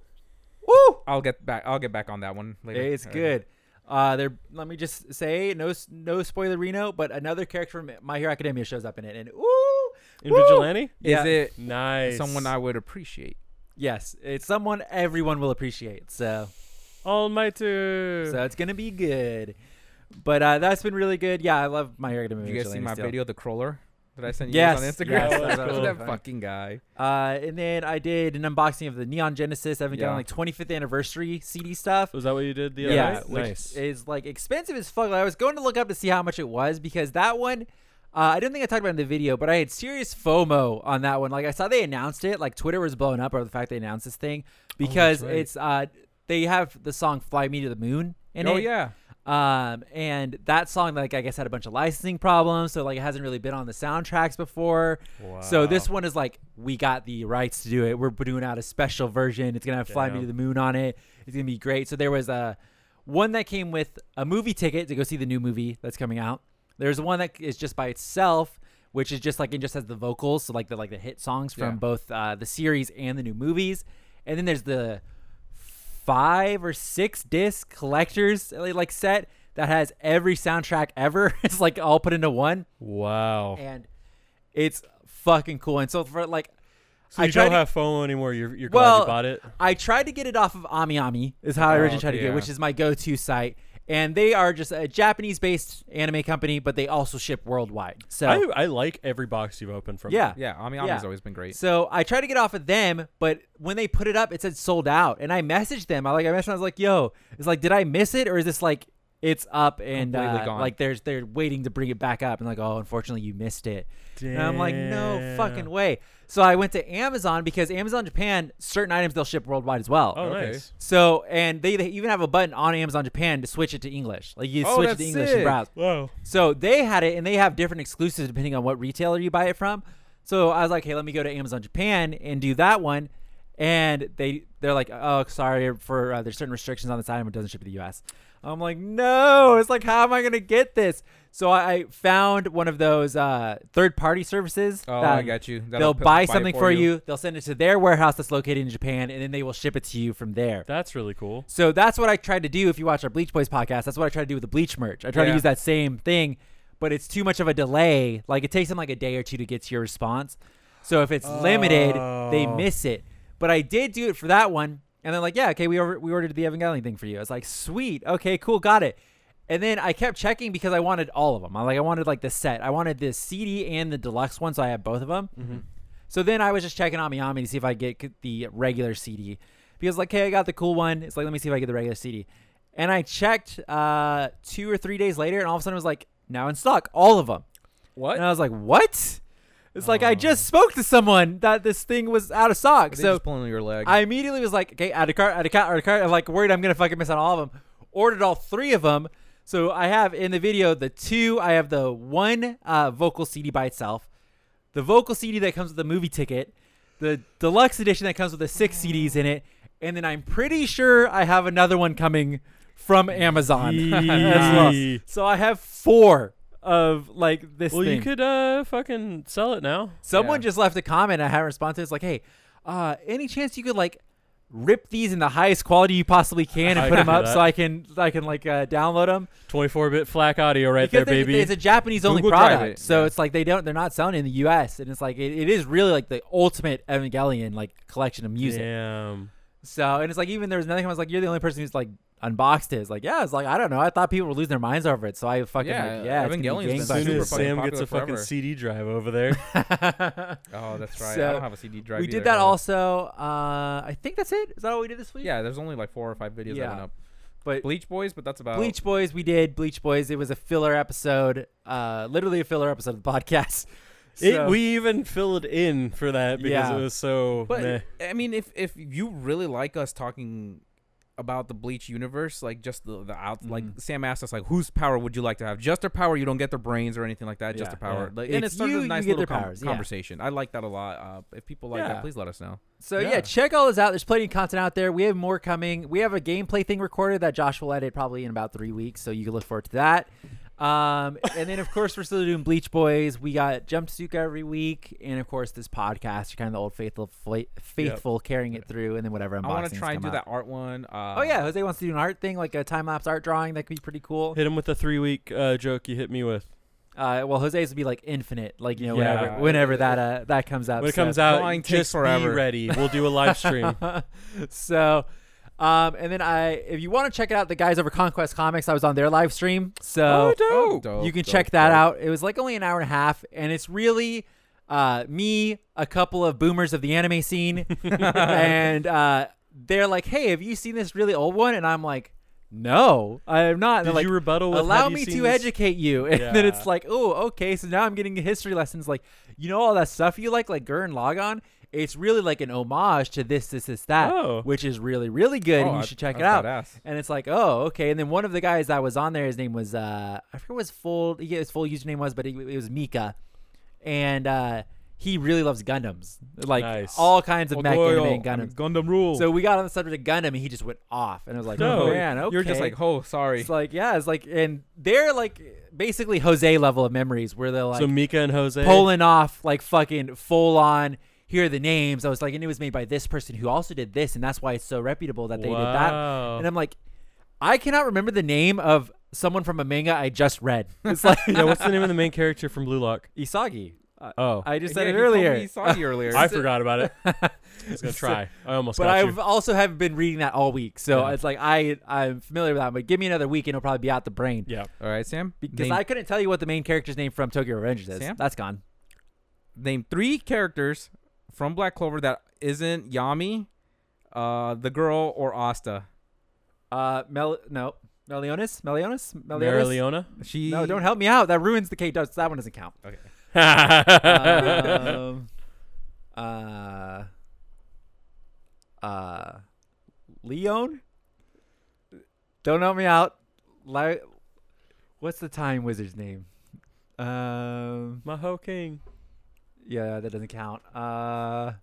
Woo. I'll get back. I'll get back on that one later. It's Uh, good. Uh, there. Let me just say, no, no spoiler, Reno, but another character from My Hero Academia shows up in it, and ooh, In Woo! Vigilante. Is Yeah. it Nice. someone I would appreciate? yes, it's someone everyone will appreciate. So, all my Almighty. so it's gonna be good. But uh, that's been really good. Yeah, I love My Hero Academia. Did you guys see my still. video, the crawler that I send you Yes, guys on Instagram? yes, *laughs* that was cool. that fucking guy. Uh, and then I did an unboxing of the Neon Genesis Evangelion Yeah. like 25th anniversary CD stuff. Was that what you did the other yeah, night? which Nice. is like expensive as fuck. Like, I was going to look up to see how much it was because that one, uh, I didn't think I talked about in the video, but I had serious FOMO on that one. Like I saw they announced it, like Twitter was blowing up over the fact they announced this thing because right. it's uh they have the song "Fly Me to the Moon" in oh it. yeah. Um, and that song, like I guess, had a bunch of licensing problems, so like it hasn't really been on the soundtracks before. So this one is like we got the rights to do it. We're doing out a special version. It's gonna have "Fly Me to the Moon" on it. It's gonna be great. So there was a one that came with a movie ticket to go see the new movie that's coming out. There's one that is just by itself, which is just like it just has the vocals, so like the like the hit songs from Yeah. both uh, the series and the new movies. And then there's the five or six disc collectors like set that has every soundtrack ever. *laughs* it's like all put into one, Wow. and it's fucking cool. And so for like, So I you tried don't to- have FOMO anymore. You're you're glad Well, you bought it. I tried to get it off of Ami Ami is how I Oh, originally tried to get, it, which is my go-to site. And they are just a Japanese-based anime company, but they also ship worldwide. So I, I like every box you've opened from. yeah, Yeah, Ami Ami's Yeah. always been great. So I tried to get off of them, but when they put it up, it said sold out. And I messaged them. I like I messaged them, I was like, "Yo, it's like, did I miss it, or is this like it's up and Completely uh, gone. like there's they're waiting to bring it back up?" And like, "Oh, unfortunately, you missed it." And I'm like, "No fucking way." So I went to Amazon because Amazon Japan certain items they'll ship worldwide as well. Oh, Okay. nice. So and they, they even have a button on Amazon Japan to switch it to English. Like you Oh, switch it that's to English sick. and browse. Wow. So they had it, and they have different exclusives depending on what retailer you buy it from. So I was like, hey, let me go to Amazon Japan and do that one. And they they're like, oh, sorry for uh, there's certain restrictions on this item. It doesn't ship to the U.S. I'm like, no. It's like, how am I gonna get this? So I found one of those uh, third party services. Oh, I got you. That'll They'll p- buy it something for you. They'll send it to their warehouse that's located in Japan, and then they will ship it to you from there. That's really cool. So that's what I tried to do. If you watch our Bleach Boys podcast, that's what I tried to do with the Bleach merch. I try to use that same thing, but it's too much of a delay. Like it takes them like a day or two to get to your response. So if it's limited, they Oh. miss it. But I did do it for that one, and they're like, "Yeah, okay, we over- we ordered the Evangelion thing for you." I was like, "Sweet, okay, cool, got it." And then I kept checking because I wanted all of them. I like I wanted like the set. I wanted the CD and the deluxe one, so I had both of them. Mm-hmm. So then I was just checking on Ami Ami to see if I get the regular CD because like, hey, I got the cool one. It's like, let me see if I get the regular CD. And I checked uh, two or three days later, and all of a sudden it was like, now in stock, all of them. What? And I was like, what? It's like I just spoke to someone that this thing was out of stock. They So just pulling your leg. I immediately was like, okay, add a cart, add a cart, add a cart. I'm like worried I'm gonna fucking miss on all of them. Ordered all three of them. So I have in the video the two. I have the one uh, vocal CD by itself, the vocal CD that comes with the movie ticket, the deluxe edition that comes with the six CDs in it, and then I'm pretty sure I have another one coming from Amazon *laughs* as well. So I have four of like this Well, thing. you could uh fucking sell it now. Someone Yeah. just left a comment. I haven't responded. It's like, hey, uh, any chance you could like rip these in the highest quality you possibly can and I put can them do up that. so I can I can like uh, download them? 24-bit FLAC audio right because there, they're- baby. it's a Japanese only Google Drive product, it, so yeah. it's like they don't they're not selling it in the U.S. and it's like it, it is really like the ultimate Evangelion like collection of music. Damn. So and it's like even there was another time I was like, you're the only person who's like unboxed it. It's like yeah, it's like I don't know. I thought people were losing their minds over it, so I fucking Yeah, like, yeah. it's gonna be Evangelion's been As soon super as fucking Sam gets popular a fucking. CD drive over there. *laughs* oh, that's right. So, I don't have a CD drive. we did either, that but- also. Uh, I think that's it. Is that all we did this week? Yeah, there's only like four or five videos that Yeah. went up. But Bleach Boys, but that's about Bleach Boys, we did Bleach Boys. It was a filler episode, uh, literally a filler episode of the podcast. *laughs* It, we even filled in for that because Yeah. it was so. But meh. I mean, if if you really like us talking about the Bleach universe, like just the the out, like Mhm. Sam asked us, like, whose power would you like to have? Just their power. You don't get their brains or anything like that. Just Yeah, their power. yeah. Like, and it started you- a nice little com- powers, yeah. conversation. I like that a lot. Uh, if people like that, please let us know. So yeah. Yeah. check all this out. There's plenty of content out there. We have more coming. We have a gameplay thing recorded that Josh will edit probably in about three weeks, so you can look forward to that. Um, and then of course we're still doing Bleach Boys. We got Jumpsuit every week, and of course this podcast. You're kind of the old faithful, fla- faithful carrying it through, and then whatever. I want to try and do out. that art one. Uh, Oh yeah, Jose wants to do an art thing, like a time lapse art drawing. That could be pretty cool. Hit him with the three week uh, joke you hit me with. Uh, well, Jose's would be like infinite, like you know, Yeah. whenever whenever that uh that comes out. When it So- comes out, drawing takes just forever. be ready. We'll do a live stream. *laughs* so, um, and then I, if you want to check it out the guys over Conquest Comics, I was on their live stream, so Oh, dope, you can dope, check that dope. out. It was like only an hour and a half, and it's really uh, me, a couple of boomers of the anime scene, *laughs* and uh, they're like, "Hey, have you seen this really old one?" And I'm like, "No, I have not." Did they're like, you rebuttal with allow you me to this? educate you *laughs* and then it's like oh okay so now i'm getting history lessons like you know all that stuff you like like gurren lagann it's really like an homage to this, this, this, that, Oh. which is really, really good. and Oh, you should check it out. badass. And it's like, oh, okay. And then one of the guys that was on there, his name was uh, I forget what his full yeah, his full username was, but it, it was Mika, and uh, he really loves Gundams, like Nice. all kinds of Oh, mech anime oh, Gundams. Gundam rule. So we got on the subject of Gundam, and he just went off, and I was like, No, oh man, okay. you're just like, oh, sorry. It's like yeah, it's like, and they're like basically Jose level of memories where they're like so Mika and Jose. pulling off like fucking full on. Here are the names. I was like, and it was made by this person who also did this, and that's why it's so reputable that they did that. Wow. And I'm like, I cannot remember the name of someone from a manga I just read. It's like *laughs* yeah, what's the name of the main character from Blue Lock? Isagi. Uh, Oh, I just Yeah, said he it told me earlier. he saw you earlier. *laughs* I forgot about it. I was gonna *laughs* try. I almost but got I've you. also haven't been reading that all week, so Yeah. it's like I I'm familiar with that. But give me another week and it'll probably be out the brain. Yeah. All right, Sam. Because name, I couldn't tell you what the main character's name from Tokyo Revengers is. Sam? That's gone. name three characters from Black Clover that isn't Yami, uh, the girl, or Asta. Uh, Mel no Melionis Melionis Melionis. Marileona. She. No, don't help me out. That ruins the K. Does that one doesn't count. uh, *laughs* um, uh, uh, Leon. Don't help me out. Li- What's the time wizard's name? Um, Maho King. Yeah, that doesn't count. Uh,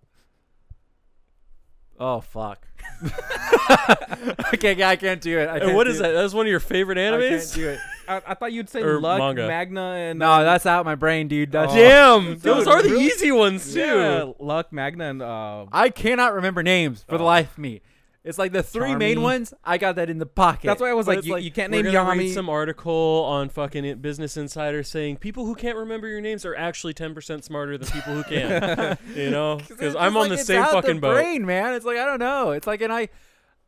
oh fuck. *laughs* okay, I can't do it. I can't what do is it. that? That's one of your favorite I can't animes. do it. *laughs* I, I thought you'd say Or Luck, manga. Magna, and No, that's out my brain, dude. That's Oh. Damn, those Dude, are the really? easy ones too. yeah, Luck, Magna, and uh, I cannot remember names for the Oh. life of me. It's like the three main Charmy. ones. I got that in the pocket. that's why I was But like, it's you, you can't We're name gonna Yami. read some article on fucking Business Insider saying people who can't remember your names are actually ten percent smarter than people who can. *laughs* you know, because I'm on like the it's same out fucking the boat. Brain, man. It's like I don't know. It's like and I,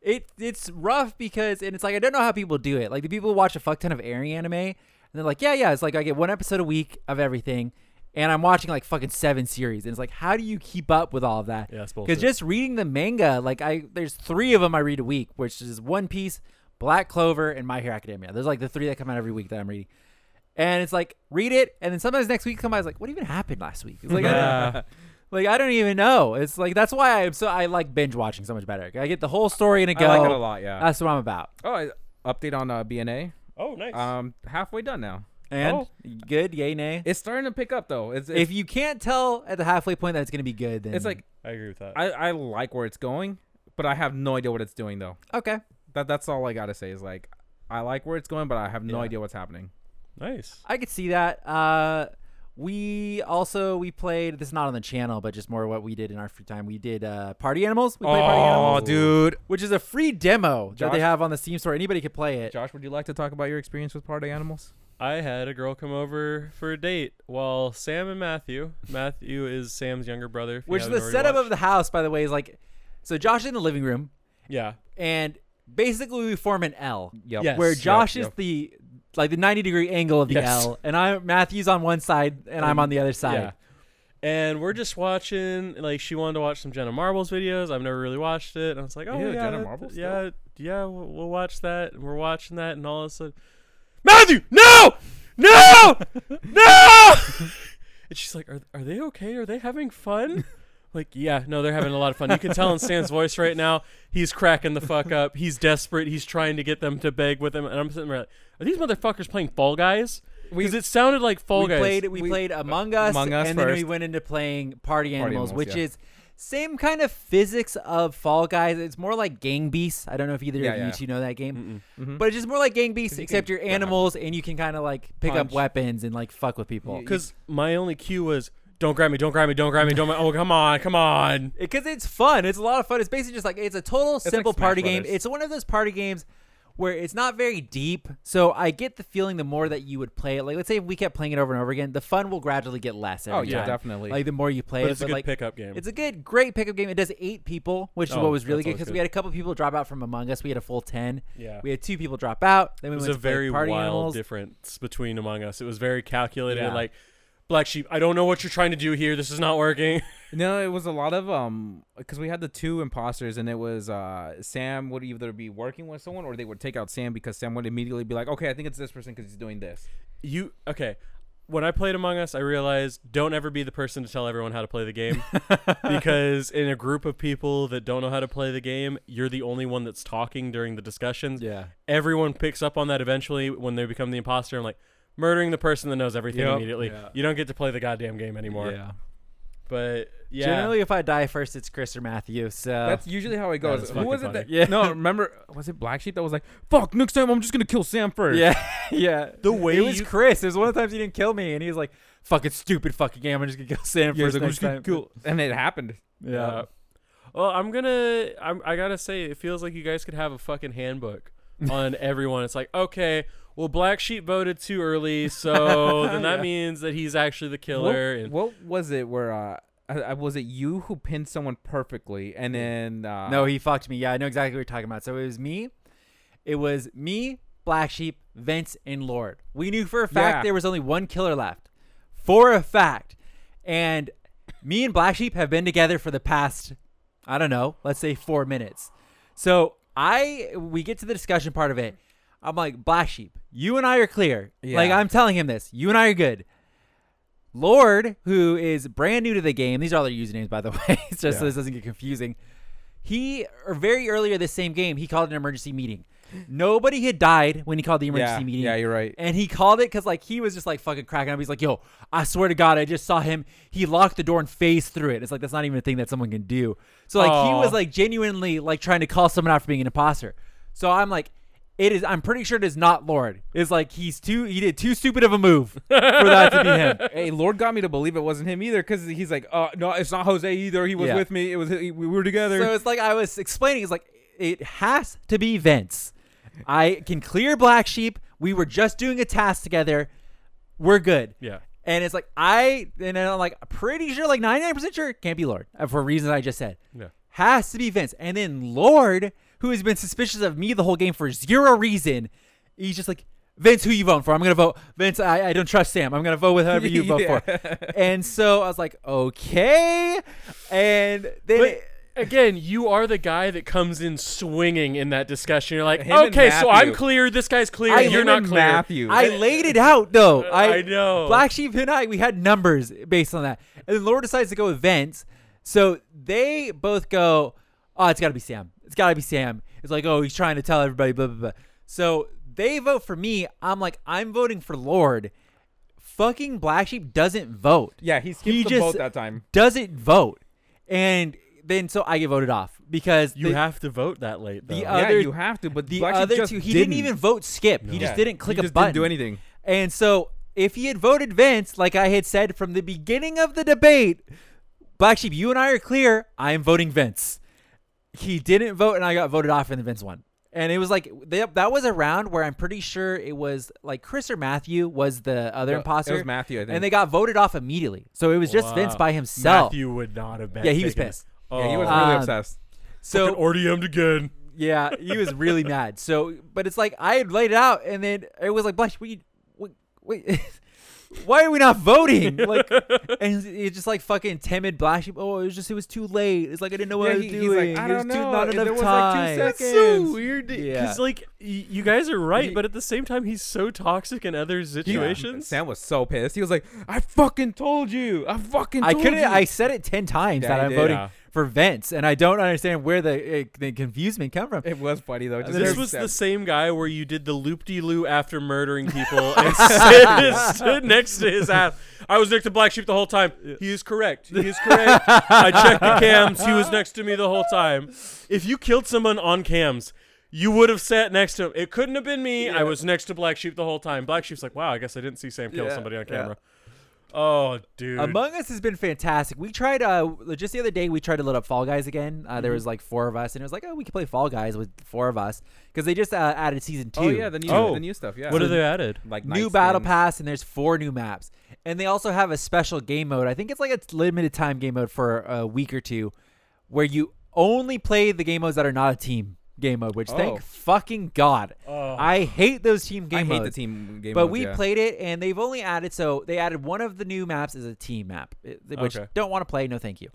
it it's rough because and it's like I don't know how people do it. Like the people who watch a fuck ton of airy anime and they're like, yeah, yeah. It's like I get one episode a week of everything, and I'm watching like fucking seven series. And it's like, how do you keep up with all of that? Yeah, it's Because just reading the manga, like I, there's three of them I read a week, which is One Piece, Black Clover, and My Hero Academia. There's like the three that come out every week that I'm reading, and it's like read it, and then sometimes next week come by, it's like, what even happened last week? It's like, I, Yeah. *laughs* like I don't even know. It's like that's why I'm so I like binge watching so much better. I get the whole story in a I go. I like it a lot. Yeah. That's what I'm about. oh, I- update on uh, BNA. oh, nice. Um, halfway done now. And Oh. good, yay, nay. It's starting to pick up though. It's, it's If you can't tell at the halfway point that it's gonna be good, then it's like I agree with that. I, I like where it's going, but I have no idea what it's doing though. okay. That that's all I gotta say is like I like where it's going, but I have no Yeah. idea what's happening. nice. I could see that. Uh, we also we played. This is not on the channel, but just more what we did in our free time. We did uh, Party Animals. We played Party Animals, Oh, dude. which is a free demo that they have on the Steam store. Anybody could play it. Josh, would you like to talk about your experience with party animals? I had a girl come over for a date while Sam and Matthew. Matthew is Sam's younger brother. Which the already setup of the house, by the way, is like. So Josh is in the living room, yeah. and basically we form an L. Yep. Yes. where Yep, Josh is yep. the like the 90 degree angle of the Yes. L, and I Matthew's on one side and I'm on the other side. Yeah. And we're just watching. Like she wanted to watch some Jenna Marbles videos. I've never really watched it. And I was like, oh Yeah, yeah, Jenna Marbles yeah, yeah. We'll, we'll watch that. And we're watching that, and all of a sudden, Matthew, no, no, no. *laughs* and she's like, are are they okay? Are they having fun? *laughs* Like, yeah, no, they're having a lot of fun. You can tell in Stan's voice right now. He's cracking the fuck up. He's desperate. He's trying to get them to beg with him. And I'm sitting there like, are these motherfuckers playing Fall Guys? Because it sounded like Fall we Guys. played we, We- played Among Us, Among Us and then we went into playing Party Animals, Animals, which yeah. is same kind of physics of Fall Guys. It's more like Gang Beasts. I don't know if either Yeah, of you yeah. two know that game, Mm-mm. Mhm. but it's just more like Gang Beasts, you except can you're grab. animals and you can kind of like pick up weapons and like fuck with people. Because my only cue was, don't grab me, don't grab me, don't grab me, don't. Oh, come on, come on. *laughs* because it's fun. It's a lot of fun. It's basically just like it's a total like simple Smash party game. It's one of those party games where it's not very deep. So I get the feeling the more that you would play it, like let's say if we kept playing it over and over again, the fun will gradually get less. Oh, every Oh yeah, time. definitely. Like the more you play But it, it's a good like pickup game. it's a good, great pickup game. It does eight people, which is Oh, what was really good because we had a couple people drop out from Among Us. We had a full ten. yeah. We had two people drop out. Then we It was went a very wild Animals. difference between Among Us. It was very calculated. Yeah. Like, Black Sheep, I don't know what you're trying to do here. This is not working. *laughs* No, it was a lot of um because we had the two imposters and it was uh Sam would either be working with someone or they would take out Sam because Sam would immediately be like, okay, I think it's this person because he's doing this. You okay? when I played Among Us, I realized don't ever be the person to tell everyone how to play the game *laughs* because in a group of people that don't know how to play the game, you're the only one that's talking during the discussions. Yeah. Everyone picks up on that eventually when they become the imposter. I'm like murdering the person that knows everything Yep. immediately. Yeah. You don't get to play the goddamn game anymore. Yeah. But yeah, Generally, if I die first, it's Chris or Matthew. So That's usually how it goes. is Who fucking was it funny. that? Yeah. No, remember was it Black Sheep that was like, "Fuck, next time I'm just gonna kill Sam first. yeah, *laughs* yeah. the way it was you Chris. It was one of the times he didn't kill me, and he was like, "Fucking stupid fucking game. I'm just gonna kill Sam Yeah, he's first like, I'm next just gonna time." kill, and it happened. Yeah. Yeah. Well, I'm gonna. I'm, I gotta say, it feels like you guys could have a fucking handbook *laughs* on everyone. It's like, okay, well, Black Sheep voted too early, *laughs* so then that Yeah. means that he's actually the killer. What, and what was it where uh, I, I, was it you who pinned someone perfectly, and then uh, No, he fucked me. Yeah, I know exactly what you're talking about. So it was me. It was me, Black Sheep, Vince, and Lord. We knew for a fact Yeah. there was only one killer left. For a fact. And me and Black Sheep have been together for the past, I don't know, let's say four minutes. So I we get to the discussion part of it. I'm like, Black Sheep, you and I are clear. Like I'm telling him this. You and I are good. Lord, who is brand new to the game, these are all their usernames, by the *laughs* way, just so this doesn't get confusing. He, or very earlier this same game, he called an emergency meeting. Nobody had died when he called the emergency yeah, meeting. yeah, you're right. And he called it because like he was just like fucking cracking up. He's like, "Yo, I swear to God, I just saw him. He locked the door and phased through it. It's like that's not even a thing that someone can do. So like he was like genuinely like trying to call someone out for being an imposter. So I'm like, it is. I'm pretty sure it is not Lord. It's like he's too. He did too stupid of a move for that to be him. *laughs* Hey, Lord got me to believe it wasn't him either, because he's like, "Uh, no, it's not Jose either. He was Yeah. with me. It was we were together." So it's like I was explaining. It's like it has to be Vince. I can clear Black Sheep. We were just doing a task together. We're good. yeah, And it's like I and then I'm like pretty sure, like 99% sure, it can't be Lord uh, for reasons I just said. yeah. Has to be Vince. And then Lord, who has been suspicious of me the whole game for zero reason, he's just like, Vince, who you voting for? I'm gonna vote Vince. I, I don't trust Sam. I'm gonna vote with whoever you vote *laughs* Yeah. for. And so I was like, okay. And then But again, you are the guy that comes in swinging in that discussion. You're like, Him okay, so I'm clear. This guy's clear. I- you're not clear. Matthew. *laughs* I laid it out though. I, I know. Black Sheep and I, we had numbers based on that. And then Lord decides to go with Vince. So they both go, oh, it's got to be Sam. It's got to be Sam. It's like, oh, he's trying to tell everybody, blah, blah, blah. So they vote for me. I'm like, I'm voting for Lord. Fucking Black Sheep doesn't vote. yeah, he skipped He the just- vote that time. Doesn't vote. And then so I get voted off because You the, have to vote that late. Though. The yeah, you have to. But the Black other just two, he didn't. even vote skip. He just Yeah, didn't click he a just button. Didn't do anything. And so, if he had voted Vince, like I had said from the beginning of the debate, Black Sheep, you and I are clear. I am voting Vince. He didn't vote, and I got voted off, and the Vince won. And it was like they, that was a round where I'm pretty sure it was like Chris or Matthew was the other No, imposter, It was Matthew. I think. and they got voted off immediately. So it was just Vince by himself. Matthew would not have been. yeah, he was taken- pissed. Oh, yeah, he was Um, really obsessed. So fucking RDM'd again. Yeah, he was really *laughs* mad. So, but it's like I had laid it out, and then it was like, Blush, we, wait, wait, *laughs* why are we not voting? *laughs* Like, and it's just like fucking timid Black Sheep. Oh, it was just it was too late. It's like I didn't know what Yeah, I was he- he's doing. like, I don't too- know. not There enough was, like, two time. That's so weird. Because Yeah. like y- you guys are right, He- but at the same time, he's so toxic in other situations. Sam was so pissed. He was like, "I fucking told you. I fucking. I told couldn't. You. I said it ten times Yeah, that I'm did. voting Yeah. For Vince, and I don't understand where the uh, the confusement come from. It was funny though. This was Sam- the same guy where you did the loop de loo after murdering people *laughs* and stood, *laughs* stood next to his ass. I was next to Black Sheep the whole time. He is correct. He is correct. I checked the cams. He was next to me the whole time. If you killed someone on cams, you would have sat next to him. It couldn't have been me. I was next to Black Sheep the whole time. Black Sheep's like, wow, I guess I didn't see Sam kill Yeah, somebody on yeah. Camera. Oh, dude. Among Us has been fantastic. We tried uh just the other day we tried to load up Fall Guys again. Uh, Mm-hmm. There was like four of us, and it was like oh we could play Fall Guys with four of us because they just uh, added season two. Oh yeah, the new Oh. the new stuff. Yeah. what have they added? like new night battle skins. pass, and there's four new maps, and they also have a special game mode. I think it's like a limited time game mode for a week or two, where you only play the game modes that are not a team game mode. Which Oh. thank fucking god, Oh. I hate those team game I hate the team game. but modes, we yeah. played it, and they've only added so they added one of the new maps as a team map, eh, which Okay. don't want to play. No, thank you.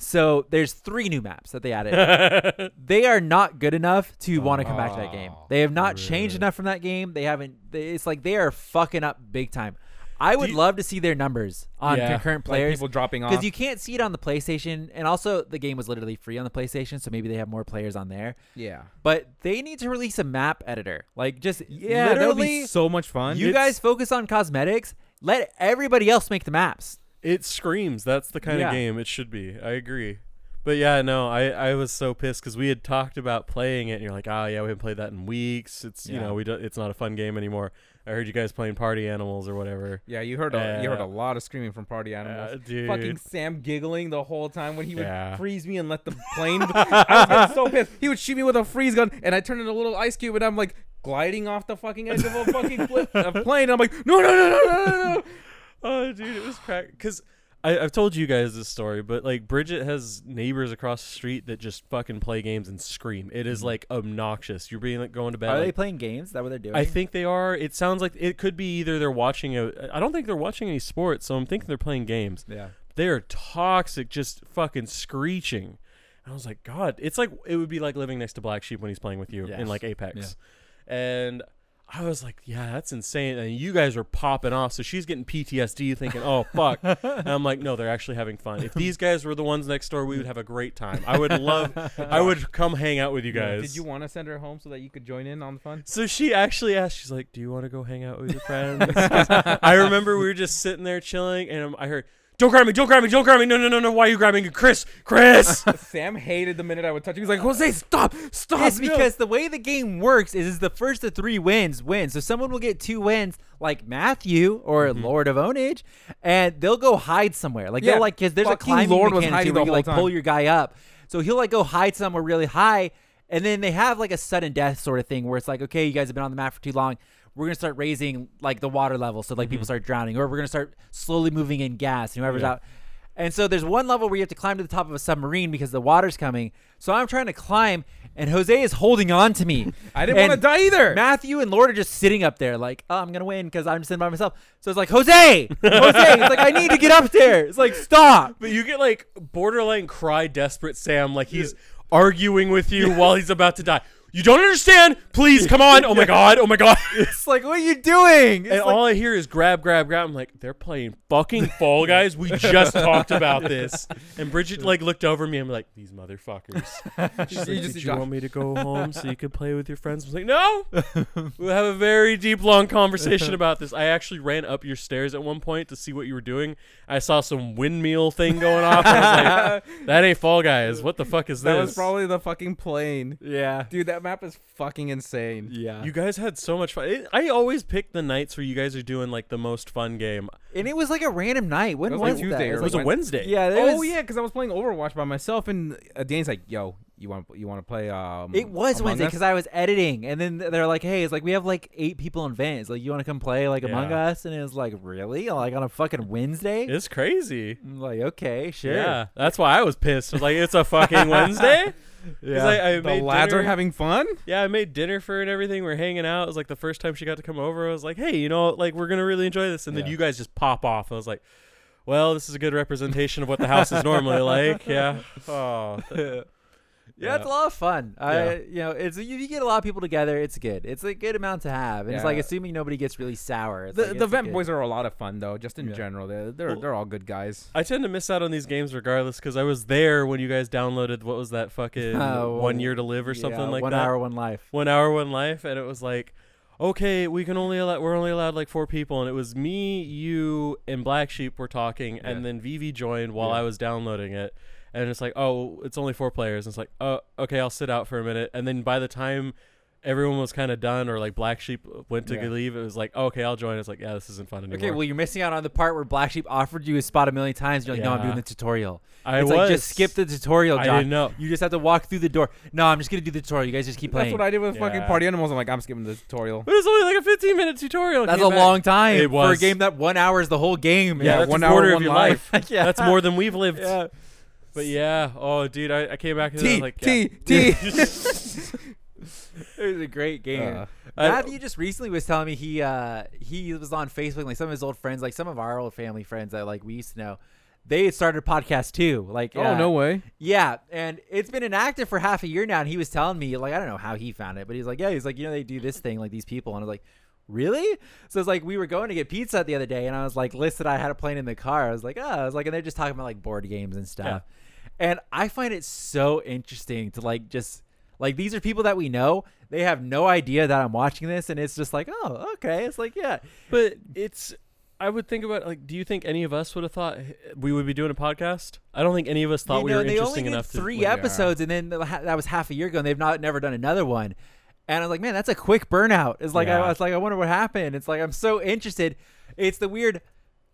So there's three new maps that they added. *laughs* they are not good enough to want to come back to that game. Oh, They have not changed enough from that game. They haven't. They, it's like they are fucking up big time. I would you- love to see their numbers on Yeah, concurrent Like players people dropping off. because you can't see it on the PlayStation, and also the game was literally free on the PlayStation, so maybe they have more players on there. yeah. But they need to release a map editor, like just Yeah, that would be so much fun. you It's- guys focus on cosmetics. Let everybody else make the maps. It screams. That's the kind Yeah. of game it should be. I agree. But yeah, no, I, I was so pissed because we had talked about playing it, and you're like, oh yeah, we haven't played that in weeks. It's you know we don't, it's not a fun game anymore. I heard you guys playing Party Animals or whatever. yeah, you heard a, you heard a lot of screaming from party animals. Uh, dude, Fucking Sam giggling the whole time when he would Yeah. freeze me and let the plane. *laughs* I was so pissed. He would shoot me with a freeze gun, and I turned into a little ice cube, and I'm like gliding off the fucking edge of a fucking a plane. And I'm like, no, no, no, no, no, no, no. *laughs* oh dude, it was crack. Because I've told you guys this story, but like Bridget has neighbors across the street that just fucking play games and scream. It is mm-hmm. like obnoxious. You're being like going to bed. Are they playing games? Is that what they're doing? I think they are. It sounds like it could be either they're watching a. I don't think they're watching any sports, so I'm thinking they're playing games. Yeah. They are toxic, just fucking screeching. And I was like, God, it's like it would be like living next to Black Sheep when he's playing with you Yeah. in like Apex. And I was like, yeah, that's insane. And you guys are popping off. So she's getting PTSD thinking, oh, fuck. and I'm like, no, they're actually having fun. If these guys were the ones next door, we would have a great time. I would love, I would come hang out with you guys. Did you want to send her home so that you could join in on the fun? So she actually asked, she's like, "Do you want to go hang out with your friends?" *laughs* I remember we were just sitting there chilling, and I heard, "Don't grab me! Don't grab me! Don't grab me! No, no, no, no! Why are you grabbing me, Chris? Chris!" *laughs* Sam hated the minute I would touch him. He's like, Jose, stop, stop. It's no." because the way the game works is, is the first of three wins wins. So someone will get two wins, like Matthew or mm-hmm. Lord of Onage, and they'll go hide somewhere. Like Yeah, they'll like because there's a fucking climbing Lord mechanic hiding too, where you like whole pull your guy up. So he'll like go hide somewhere really high, and then they have like a sudden death sort of thing where it's like, okay, you guys have been on the map for too long. We're gonna start raising like the water level, so like people mm-hmm. start drowning, or we're gonna start slowly moving in gas, and whoever's Yeah. out. And so there's one level where you have to climb to the top of a submarine because the water's coming. So I'm trying to climb, and Jose is holding on to me. *laughs* I didn't want to die either. Matthew and Lord are just sitting up there, like, oh, I'm gonna win because I'm sitting by myself. So it's like, Jose, Jose, it's like I need to get up there. It's like, stop. but you get like borderline cry desperate Sam, like he's arguing with you while he's about to die. You don't understand? Please come on! Oh my *laughs* god! Oh my god! *laughs* It's like, what are you doing? It's And like- all I hear is grab, grab, grab. I'm like, they're playing fucking Fall Guys. We just *laughs* talked about this. And Bridget like looked over me. I'm like, these motherfuckers. She's like, You just- Did you want me to go home so you could play with your friends? I was like, no. We'll have a very deep, long conversation about this. I actually ran up your stairs at one point to see what you were doing. I saw some windmill thing going off. I was like, that ain't Fall Guys. What the fuck is that this? That was probably the fucking plane. yeah, Dude, that map is fucking insane. yeah. you guys had so much fun. It, I always pick the nights where you guys are doing like the most fun game. and it was like a random night. When It was was, like Tuesday that? or It was a Wednesday. yeah, Oh was- yeah, because I was playing Overwatch by myself, and uh, Dane's like, "Yo, you want you want to play?" Um, It was Among Wednesday because I was editing, and then they're like, "Hey, it's like we have like eight people in Vans. Like, you want to come play like Among Us?" And it was like, "Really? Like on a fucking Wednesday?" It's crazy. I'm like, "Okay, sure." Yeah, that's why I was pissed. I was like, it's a fucking *laughs* Wednesday. 'Cause I, I the lads dinner. are having fun. Yeah, I made dinner for her and everything. We're hanging out. It was like the first time she got to come over. I was like, hey, you know, like we're gonna really enjoy this. And then you guys just pop off. I was like, well, this is a good representation of what the house is normally like. Yeah. *laughs* Oh, *laughs* th- Yeah, it's a lot of fun. Yeah. I, you know, it's if you get a lot of people together, it's good. It's a good amount to have, and it's like assuming nobody gets really sour. It's The like, the it's vent good- boys are a lot of fun though, just in Yeah. general. They're they're, Well- they're all good guys. I tend to miss out on these games regardless because I was there when you guys downloaded what was that fucking *laughs* Oh, one year to live or yeah, something like one that. hour, one life. one hour one life and it was like okay we can only allow we're only allowed like four people and it was me you and black sheep were talking Yeah. and then vivi joined while Yeah. i was downloading it and it's like oh it's only four players and it's like oh okay i'll sit out for a minute and then by the time everyone was kind of done or like black sheep went to Yeah. leave it was like oh, okay i'll join it's like yeah this isn't fun anymore Okay, well, you're missing out on the part where Black Sheep offered you a spot a million times. You're like, no, I'm doing the tutorial. i it's was like just skip the tutorial, i didn't know You just have to walk through the door. No, I'm just gonna do the tutorial. You guys just keep playing That's what I did with fucking party animals. I'm like, I'm skipping the tutorial. but it's only like a 15 minute tutorial That's a back- long time It was. for a game that one hour is the whole game. yeah, Yeah, that's one a hour, quarter of one your life. life *laughs* yeah. that's more than we've lived Yeah. But yeah oh dude i, I came back and I T was like yeah. T T. *laughs* *laughs* It was a great game. Uh, I- Matthew just recently was telling me he uh he was on Facebook like some of his old friends, like some of our old family friends that like we used to know. They had started a podcast too. Like Oh uh, no way. Yeah, and it's been inactive for half a year now. And he was telling me, like, I don't know how he found it, but he's like, yeah, he's like, you know, they do this thing, like these people, and I was like, really? So it's like we were going to get pizza the other day, and I was like, listed I had a plane in the car. I was like, oh, I was like, and they're just talking about like board games and stuff. And I find it so interesting to like just like these are people that we know. They have no idea that I'm watching this, and it's just like, oh, okay. It's like, yeah, But it's. I would think about like, do you think any of us would have thought we would be doing a podcast? I don't think any of us thought you we were they interesting only did enough three to. Episodes, and then that was half a year ago, and they've not never done another one. And I was like, man, that's a quick burnout. It's like I Yeah. was like, I wonder what happened. It's like I'm so interested. It's the weird.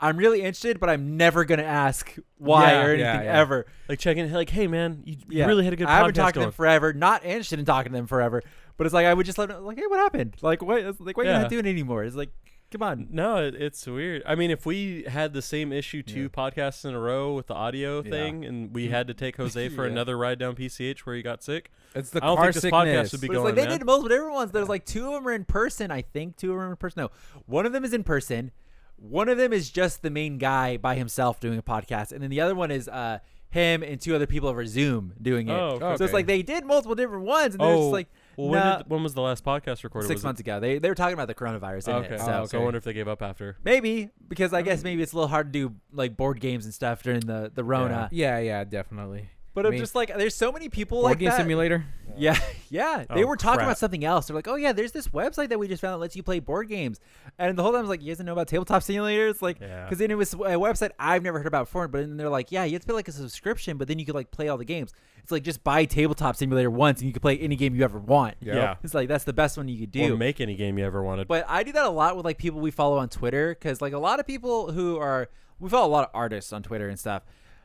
I'm really interested, but I'm never gonna ask why Yeah, or anything yeah. ever. like checking, like, hey man, you Yeah. really had a good. I haven't talked to them forever. Not interested in talking to them forever. But it's like I would just let them like, hey, what happened? Like what? Like why are you not doing it anymore? It's like, come on. No, it, it's weird. I mean, if we had the same issue two Yeah. podcasts in a row with the audio Yeah. thing, and we had to take Jose *laughs* for Yeah. another ride down PCH where he got sick, It's the I don't car think this sickness. podcast would be But it's going, like they man. did multiple different ones. There's like two of them are in person. I think two of them are in person. No, one of them is in person. One of them is just the main guy by himself doing a podcast, and then the other one is uh him and two other people over Zoom doing it. Oh, So it's like they did multiple different ones, and they're Oh, just like well, when, nah, did, when was the last podcast recorded? six Was months ago. They they were talking about the coronavirus. It? In Okay. It, So, Oh, so I wonder if they gave up after. maybe because I guess maybe it's a little hard to do like board games and stuff during the the Rona. Yeah, yeah, definitely. But I I'm mean, just like, there's so many people like Board like game that. simulator. Yeah, *laughs* yeah. They Oh, were talking crap. about something else. They're like, "Oh yeah, there's this website that we just found that lets you play board games." And the whole time I was like, "You guys know about tabletop simulators?" Like, Yeah. because then it was a website I've never heard about before. But then they're like, "Yeah, you have to pay like a subscription, but then you could like play all the games." It's like just buy tabletop simulator once and you can play any game you ever want. Yep. Yeah. It's like that's the best one you could Or do. make any game you ever wanted. But I do that a lot with like people we follow on Twitter because like a lot of people who are we follow a lot of artists on Twitter and stuff.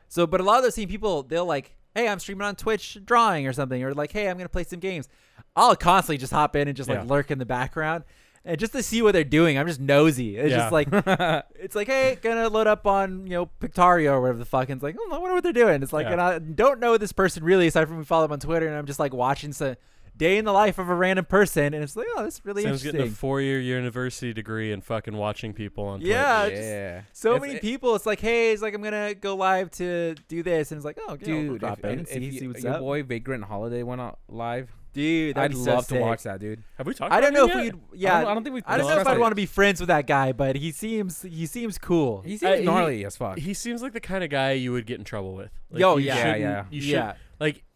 So, but a lot of those same people, they'll like, hey, I'm streaming on Twitch drawing or something, or like, hey, I'm gonna play some games. I'll constantly just hop in and just like Yeah. lurk in the background. And just to see what they're doing, I'm just nosy. It's Yeah. just like *laughs* it's like, hey, gonna load up on you know Pictario or whatever the fuck. And it's like, oh, I wonder what they're doing. It's like, Yeah. and I don't know this person really aside from we follow them on Twitter, and I'm just like watching some day in the life of a random person, and it's like, oh, that's really Sam's interesting. getting a four-year university degree and fucking watching people on. Yeah, just yeah. so If many it- people. It's like, hey, it's like I'm gonna go live to do this, and it's like, oh, okay, I'll Dude, drop if, in and if, see, if see you- what's your up. boy Vagrant Holiday went out live, Dude, that'd I'd be so love to watch that, dude. Have we talked? I don't know about if yet? we'd, yeah, I don't, I don't think we. I don't know if I'd want to be friends with that guy, but he seems he seems cool. He Uh, seems he- gnarly as fuck. He seems like the kind of guy you would get in trouble with. Like, Yo, you yeah. Yeah, You yeah. should like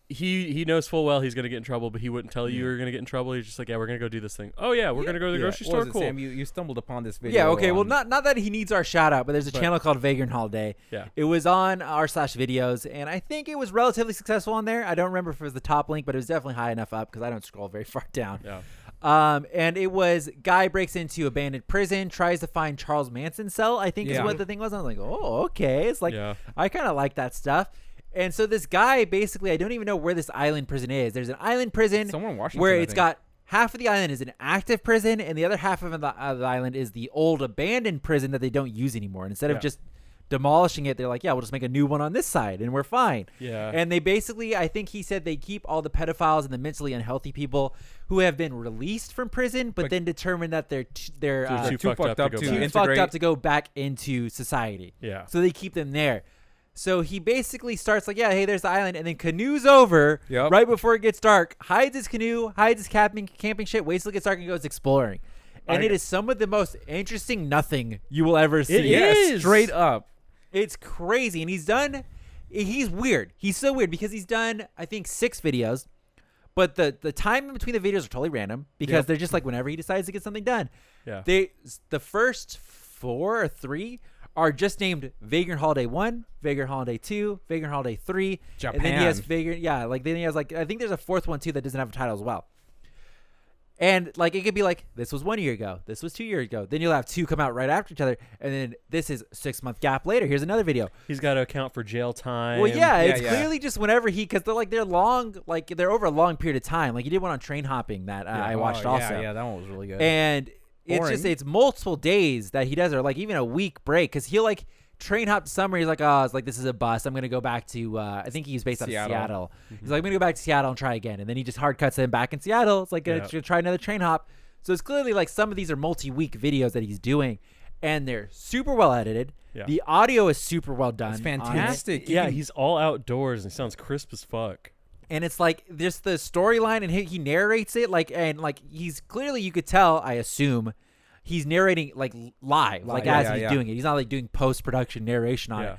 he he knows full well he's gonna get in trouble, but he wouldn't tell you you're gonna get in trouble. He's just like, yeah, we're gonna go do this thing. Oh yeah, we're Yeah, gonna go to the yeah. grocery store. it, Cool. Sam, you, you stumbled upon this video. Yeah, okay. Well, not not that he needs our shout out, but there's a But- channel called Vagrant Holiday. Yeah. It was on r slash videos, and I think it was relatively successful on there. I don't remember if it was the top link, but it was definitely high enough up because I don't scroll very *laughs* far down. Yeah. Um, and it was guy breaks into abandoned prison, tries to find Charles Manson's cell. I think is what the thing was. I was like, oh, okay. It's like Yeah. I kind of like that stuff. And so this guy basically, I don't even know where this island prison is. There's an island prison Somewhere in Washington, where I it's think. got half of the island is an active prison, and the other half of the, of the island is the old abandoned prison that they don't use anymore. And instead Yeah. of just demolishing it, they're like, yeah, we'll just make a new one on this side, and we're fine. Yeah. And they basically, I think he said they keep all the pedophiles and the mentally unhealthy people who have been released from prison, but, But- then determine that they're t- they're They're uh, too too fucked up fucked to up go to back. too integrate. fucked up to go back into society. Yeah. So they keep them there. So he basically starts like, yeah, hey, there's the island, and then canoes over Yep. right before it gets dark, hides his canoe, hides his camping camping shit, waits till it gets dark, and goes exploring. And I- it is some of the most interesting nothing you will ever see. It is. straight up. It's crazy, and he's done. He's weird. He's so weird because he's done, I think, six videos, but the the time in between the videos are totally random because Yep. they're just like whenever he decides to get something done. Yeah. They the first four or three are just named Vagrant Holiday One, Vagrant Holiday Two, Vagrant Holiday Three, and then he has Japan. Vagrant. Yeah, like then he has like I think there's a fourth one too that doesn't have a title as well. And like it could be like this was one year ago, this was two years ago. Then you'll have two come out right after each other, and then this is six month gap later. Here's another video. He's got to account for jail time. Well, yeah, Yeah, it's yeah. clearly just whenever he because they're like they're long, like they're over a long period of time. Like he did one on train hopping that uh, I watched Oh, also, Yeah, yeah, that one was really good. and it's just it's multiple days that he does or like even a week break because he'll like train hop to summer he's like oh it's like this is a bus. i'm gonna go back to uh i think he's based out of Seattle. seattle he's like i'm gonna go back to seattle and try again and then he just hard cuts him back in seattle it's like gonna Yeah. tr- try another train hop so it's clearly like some of these are multi-week videos that he's doing and they're super well edited Yeah. the audio is super well done it's on it. fantastic. Yeah, he's all outdoors and he sounds crisp as fuck. And it's like just the storyline and he, he narrates it like and like he's clearly you could tell i assume he's narrating like live, like yeah, as yeah, he's yeah. doing it. He's not like doing post production narration on it,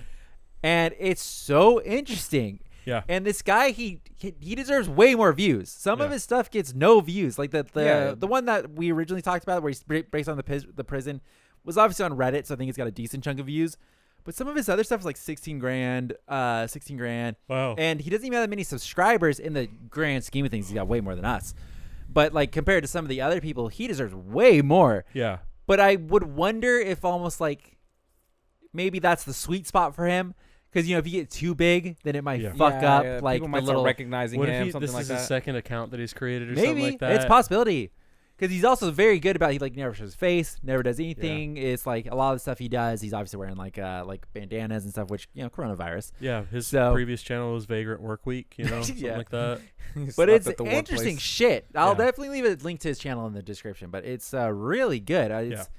and it's so interesting. Yeah. And this guy, he he, he deserves way more views. Some of his stuff gets no views. Like the the the one that we originally talked about, where he's bra- based on the the prison, was obviously on Reddit, so I think it's got a decent chunk of views. But some of his other stuff is like sixteen grand, uh, sixteen grand, Wow. and he doesn't even have that many subscribers in the grand scheme of things. He's got way more than us. But like compared to some of the other people, he deserves way more. yeah. But I would wonder if almost like maybe that's the sweet spot for him. Because you know, if you get too big, then it might Yeah. fuck Yeah, up yeah, like people the might little start recognizing What him, if he, something this like is that. his second account that he's created or something maybe like that? it's a possibility. Because he's also very good about he like never shows his face, never does anything. It's like a lot of the stuff he does. He's obviously wearing like uh like bandanas and stuff, which you know coronavirus. Yeah, his So- previous channel was Vagrant Work Week, you know, *laughs* something Yeah. like that. *laughs* But it's interesting workplace. shit. I'll Yeah. definitely leave a link to his channel in the description. But it's uh, really good. Uh, It's,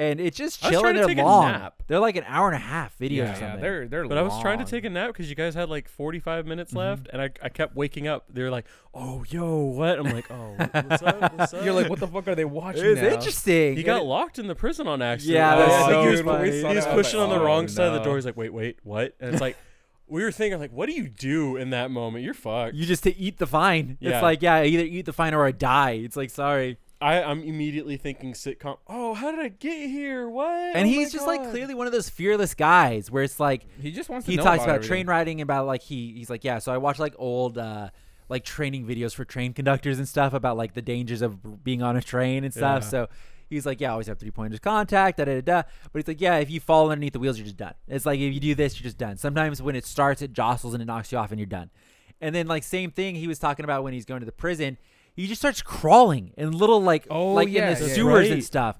And it's just I was chilling. trying to They're take a long. nap. They're like an hour and a half videos Yeah, or something. they're they're. But I was trying to long. take a nap because you guys had like 45 minutes Mm-hmm. left, and I, I kept waking up. They're like, "Oh, yo, what?" I'm like, "Oh, what's up? What's *laughs* up?" You're like, what the fuck are they watching it's now? interesting. He got locked in the prison on accident. Yeah, Oh, that's so so he was, funny. he was pushing on the oh, wrong side of the door. He's like, "Wait, wait, what?" And it's like, *laughs* we were thinking, like, what do you do in that moment? You're fucked. you just to eat the fine. Yeah. It's like yeah, either eat the fine or I die. It's like sorry. I, I'm immediately thinking sitcom. Oh, how did I get here? What? And Oh he's my just like clearly one of those fearless guys where it's like He just wants to he know talks about, everything. train riding about like he he's like yeah so i watch like old uh like training videos for train conductors and stuff about like the dangers of being on a train and stuff Yeah. so he's like yeah always have three pointers contact da da da da but he's like yeah if you fall underneath the wheels you're just done it's like if you do this you're just done sometimes when it starts it jostles and it knocks you off and you're done and then like same thing he was talking about when he's going to the prison he just starts crawling in little like Oh, like yeah, in the yeah. sewers and stuff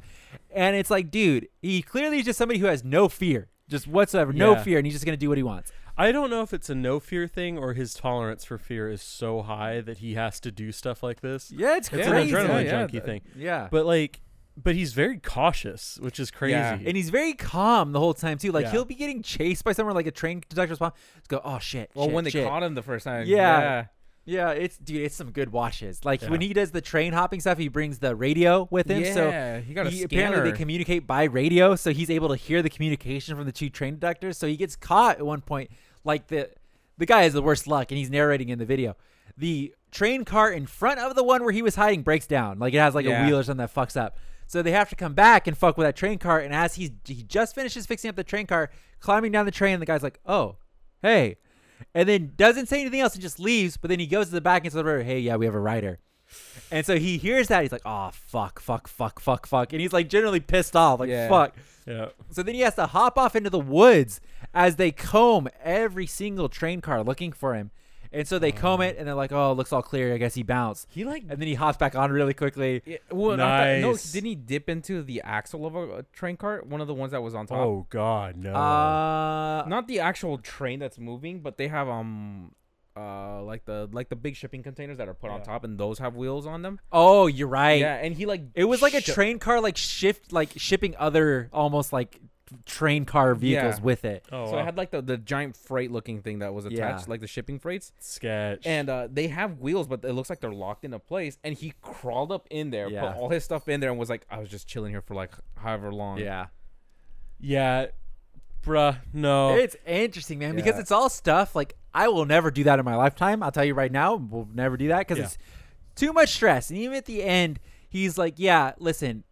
and it's like dude he clearly is just somebody who has no fear just whatsoever no Yeah. fear and he's just gonna do what he wants I don't know if it's a no fear thing or his tolerance for fear is so high that he has to do stuff like this. Yeah, it's It's crazy. an adrenaline yeah, junkie th- thing. Yeah. But like, but he's very cautious, which is crazy. Yeah. and he's very calm the whole time too. Like Yeah. he'll be getting chased by someone like a train conductor response. Just go, oh shit. Well, shit, when they shit." caught him the first time. Yeah. Yeah, it's dude, it's some good watches. Like Yeah. when he does the train hopping stuff, he brings the radio with him. So Yeah, he got a he, apparently they communicate by radio, so he's able to hear the communication from the two train conductors. So he gets caught at one point. Like the the guy has the worst luck, and he's narrating in the video. The train car in front of the one where he was hiding breaks down. Like it has like a wheel or something that fucks up. So they have to come back and fuck with that train car. And as he's he just finishes fixing up the train car, climbing down the train, the guy's like, "Oh, hey," and then doesn't say anything else and just leaves. But then he goes to the back and says, "Hey, yeah, we have a rider." And so he hears that he's like, "Oh, fuck, fuck, fuck, fuck, fuck," and he's like generally pissed off, like, Yeah. "Fuck." Yeah. So then he has to hop off into the woods as they comb every single train car looking for him. And so they comb it, and they're like, "Oh, it looks all clear. I guess he bounced." He like. And then he hops back on really quickly. Yeah, well, that- no, Nice. didn't he dip into the axle of a, a train cart? One of the ones that was on top. Oh God, no. Uh, not the actual train that's moving, but they have um uh like the like the big shipping containers that are put on top, and those have wheels on them. oh, you're right. Yeah, and he like It was like a train car, like shift, like shipping other almost like train car vehicles Yeah. with it. oh, So wow. it had like the, the giant freight looking thing that was attached, Yeah. like the shipping freights. sketch. And uh, they have wheels, but it looks like they're locked into place. And he crawled up in there, Yeah. put all his stuff in there, and was like, "I was just chilling here for like however long." Yeah. yeah, bruh, no. It's interesting, man, because Yeah. it's all stuff like I will never do that in my lifetime. I'll tell you right now, we'll never do that because Yeah. it's too much stress. And even at the end, he's like, "Yeah, listen,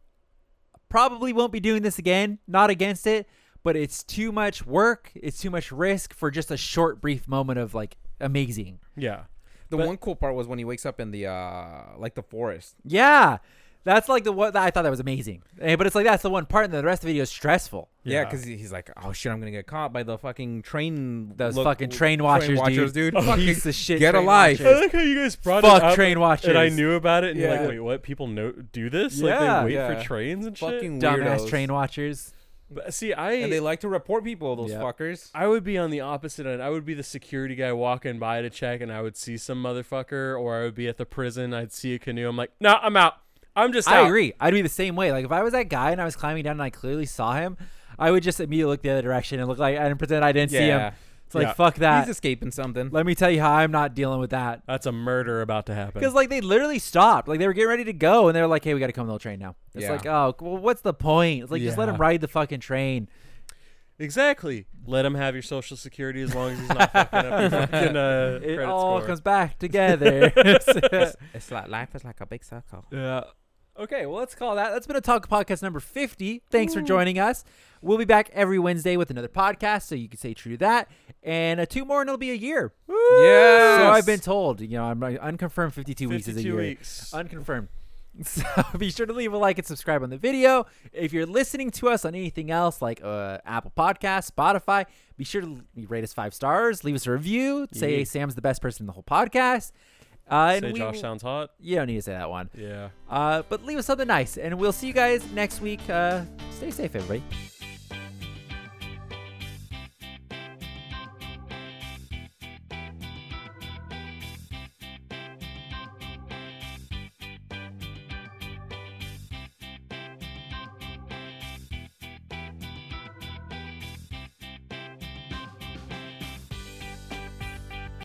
probably won't be doing this again. Not against it, but it's too much work. It's too much risk for just a short, brief moment of like amazing." yeah. The But- one cool part was when he wakes up in the uh like the forest. Yeah, that's like the what I thought that was amazing. Eh, But it's like that's the one part, and the rest of the video is stressful. Yeah, Yeah. because he's like, "Oh shit, I'm gonna get caught by the fucking train." Those look- fucking train watchers, watchers, dude. dude. *laughs* Fucking Piece of shit. get a train life. I watchers. like how you guys brought Fuck it up, train watchers. and I knew about it, and you're Yeah. like, wait, what? People know do this? Like Yeah. they wait Yeah. for trains and shit. fucking Dumbass weirdos. train watchers. But see, I and they like to report people. Those Yep. fuckers. I would be on the opposite end. I would be the security guy walking by to check, and I would see some motherfucker, or I would be at the prison. I'd see a canoe. I'm like, no, I'm out. I'm just I out. agree. I'd be the same way. Like if I was that guy and I was climbing down and I clearly saw him, I would just immediately look the other direction and look like and pretend I didn't see him. It's like Yeah. fuck that. He's escaping something. Let me tell you how I'm not dealing with that. That's a murder about to happen. Because like they literally stopped, like they were getting ready to go, and they were like, "Hey, we got to come on the train now." It's Yeah. like, oh, well, what's the point? It's like just let him ride the fucking train. Exactly. Let him have your social security as long as he's not fucking up your fucking uh, *laughs* It all score. comes back together. *laughs* *laughs* It's like life is like a big circle. yeah. Okay, well, let's call that. That's been a talk podcast number 50. Thanks for joining us. We'll be back every Wednesday with another podcast, so you can say true to that. And uh, two more, and it'll be a year. Yeah. So I've been told. You know, I'm uh, unconfirmed 52, weeks is a year. weeks. Unconfirmed. *laughs* So be sure to leave a like and subscribe on the video. If you're listening to us on anything else like uh, Apple Podcasts, Spotify, be sure to rate us five stars, leave us a review, say Yeah. Sam's the best person in the whole podcast. Uh, and Say we, Josh sounds hot. you don't need to say that one. Yeah. Uh, but leave us something nice, and we'll see you guys next week. Uh, stay safe, everybody.